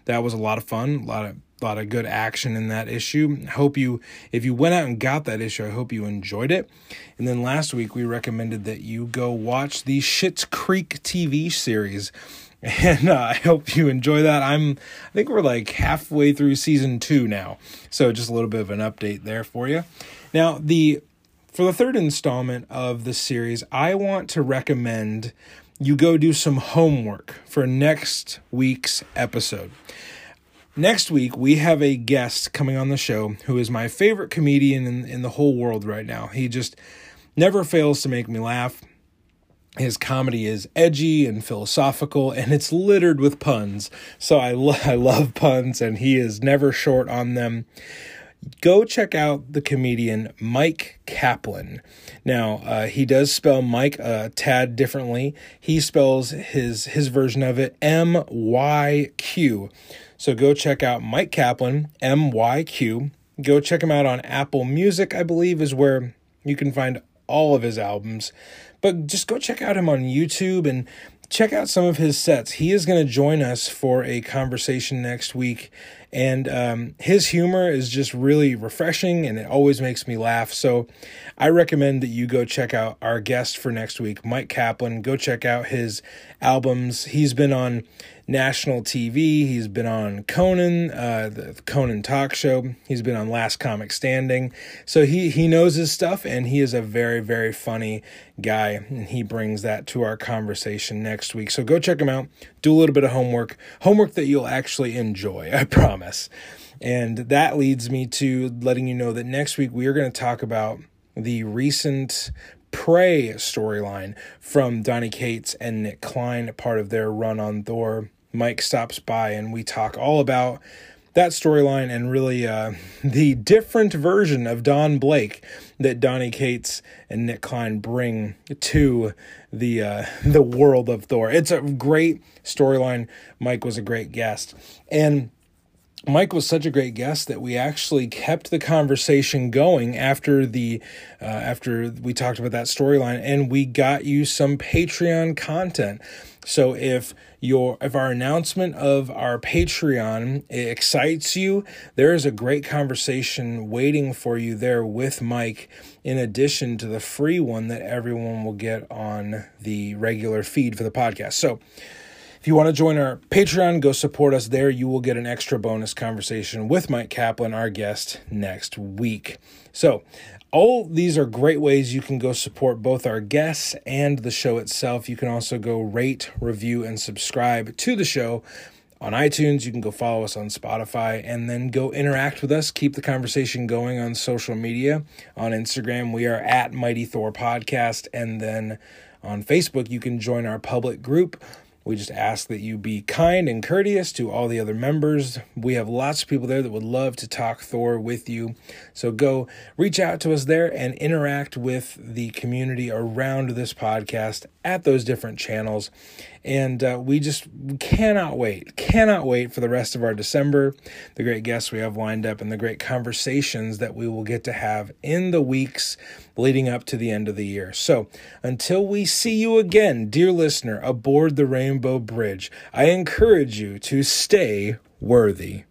S1: That was a lot of fun, a lot of a lot of good action in that issue. Hope you, if you went out and got that issue, I hope you enjoyed it. And then last week we recommended that you go watch the Schitt's Creek TV series. And uh, I hope you enjoy that. I'm, I think we're like halfway through season two now, so just a little bit of an update there for you. Now the for the third installment of the series, I want to recommend you go do some homework for next week's episode. Next week, we have a guest coming on the show who is my favorite comedian in, in the whole world right now. He just never fails to make me laugh. His comedy is edgy and philosophical, and it's littered with puns. So I, lo- I love puns, and he is never short on them go check out the comedian Myq Kaplan. Now, uh, he does spell Mike a tad differently. He spells his his version of it M Y Q. So go check out Myq Kaplan M Y Q. Go check him out on Apple Music, I believe, is where you can find all of his albums. But just go check out him on YouTube and check out some of his sets. He is going to join us for a conversation next week, and um, his humor is just really refreshing and it always makes me laugh. So I recommend that you go check out our guest for next week, Myq Kaplan. Go check out his albums. He's been on national TV. He's been on Conan, uh, the Conan talk show. He's been on Last Comic Standing. So he he knows his stuff, and he is a very very funny guy, and he brings that to our conversation next week. So go check him out. Do a little bit of homework, homework that you'll actually enjoy. I promise. And that leads me to letting you know that next week we are going to talk about the recent Prey storyline from Donny Cates and Nic Klein, part of their run on Thor. Mike stops by and we talk all about that storyline and really uh, the different version of Don Blake that Donny Cates and Nic Klein bring to the uh, the world of Thor. It's a great storyline. Mike was a great guest, and Mike was such a great guest that we actually kept the conversation going after the uh, after we talked about that storyline, and we got you some Patreon content. So if your if our announcement of our Patreon excites you, there is a great conversation waiting for you there with Mike in addition to the free one that everyone will get on the regular feed for the podcast. So if you want to join our Patreon, go support us there. You will get an extra bonus conversation with Myq Kaplan, our guest, next week. So, all these are great ways you can go support both our guests and the show itself. You can also go rate, review, and subscribe to the show on iTunes. You can go follow us on Spotify and then go interact with us. Keep the conversation going on social media. On Instagram, we are at Mighty Thor Podcast. And then on Facebook, you can join our public group we just ask that you be kind and courteous to all the other members. We have lots of people there that would love to talk Thor with you. So go reach out to us there and interact with the community around this podcast at those different channels. And uh, we just cannot wait, cannot wait for the rest of our December, the great guests we have lined up, and the great conversations that we will get to have in the weeks leading up to the end of the year. So until we see you again, dear listener, aboard the Rainbow Bridge, I encourage you to stay worthy.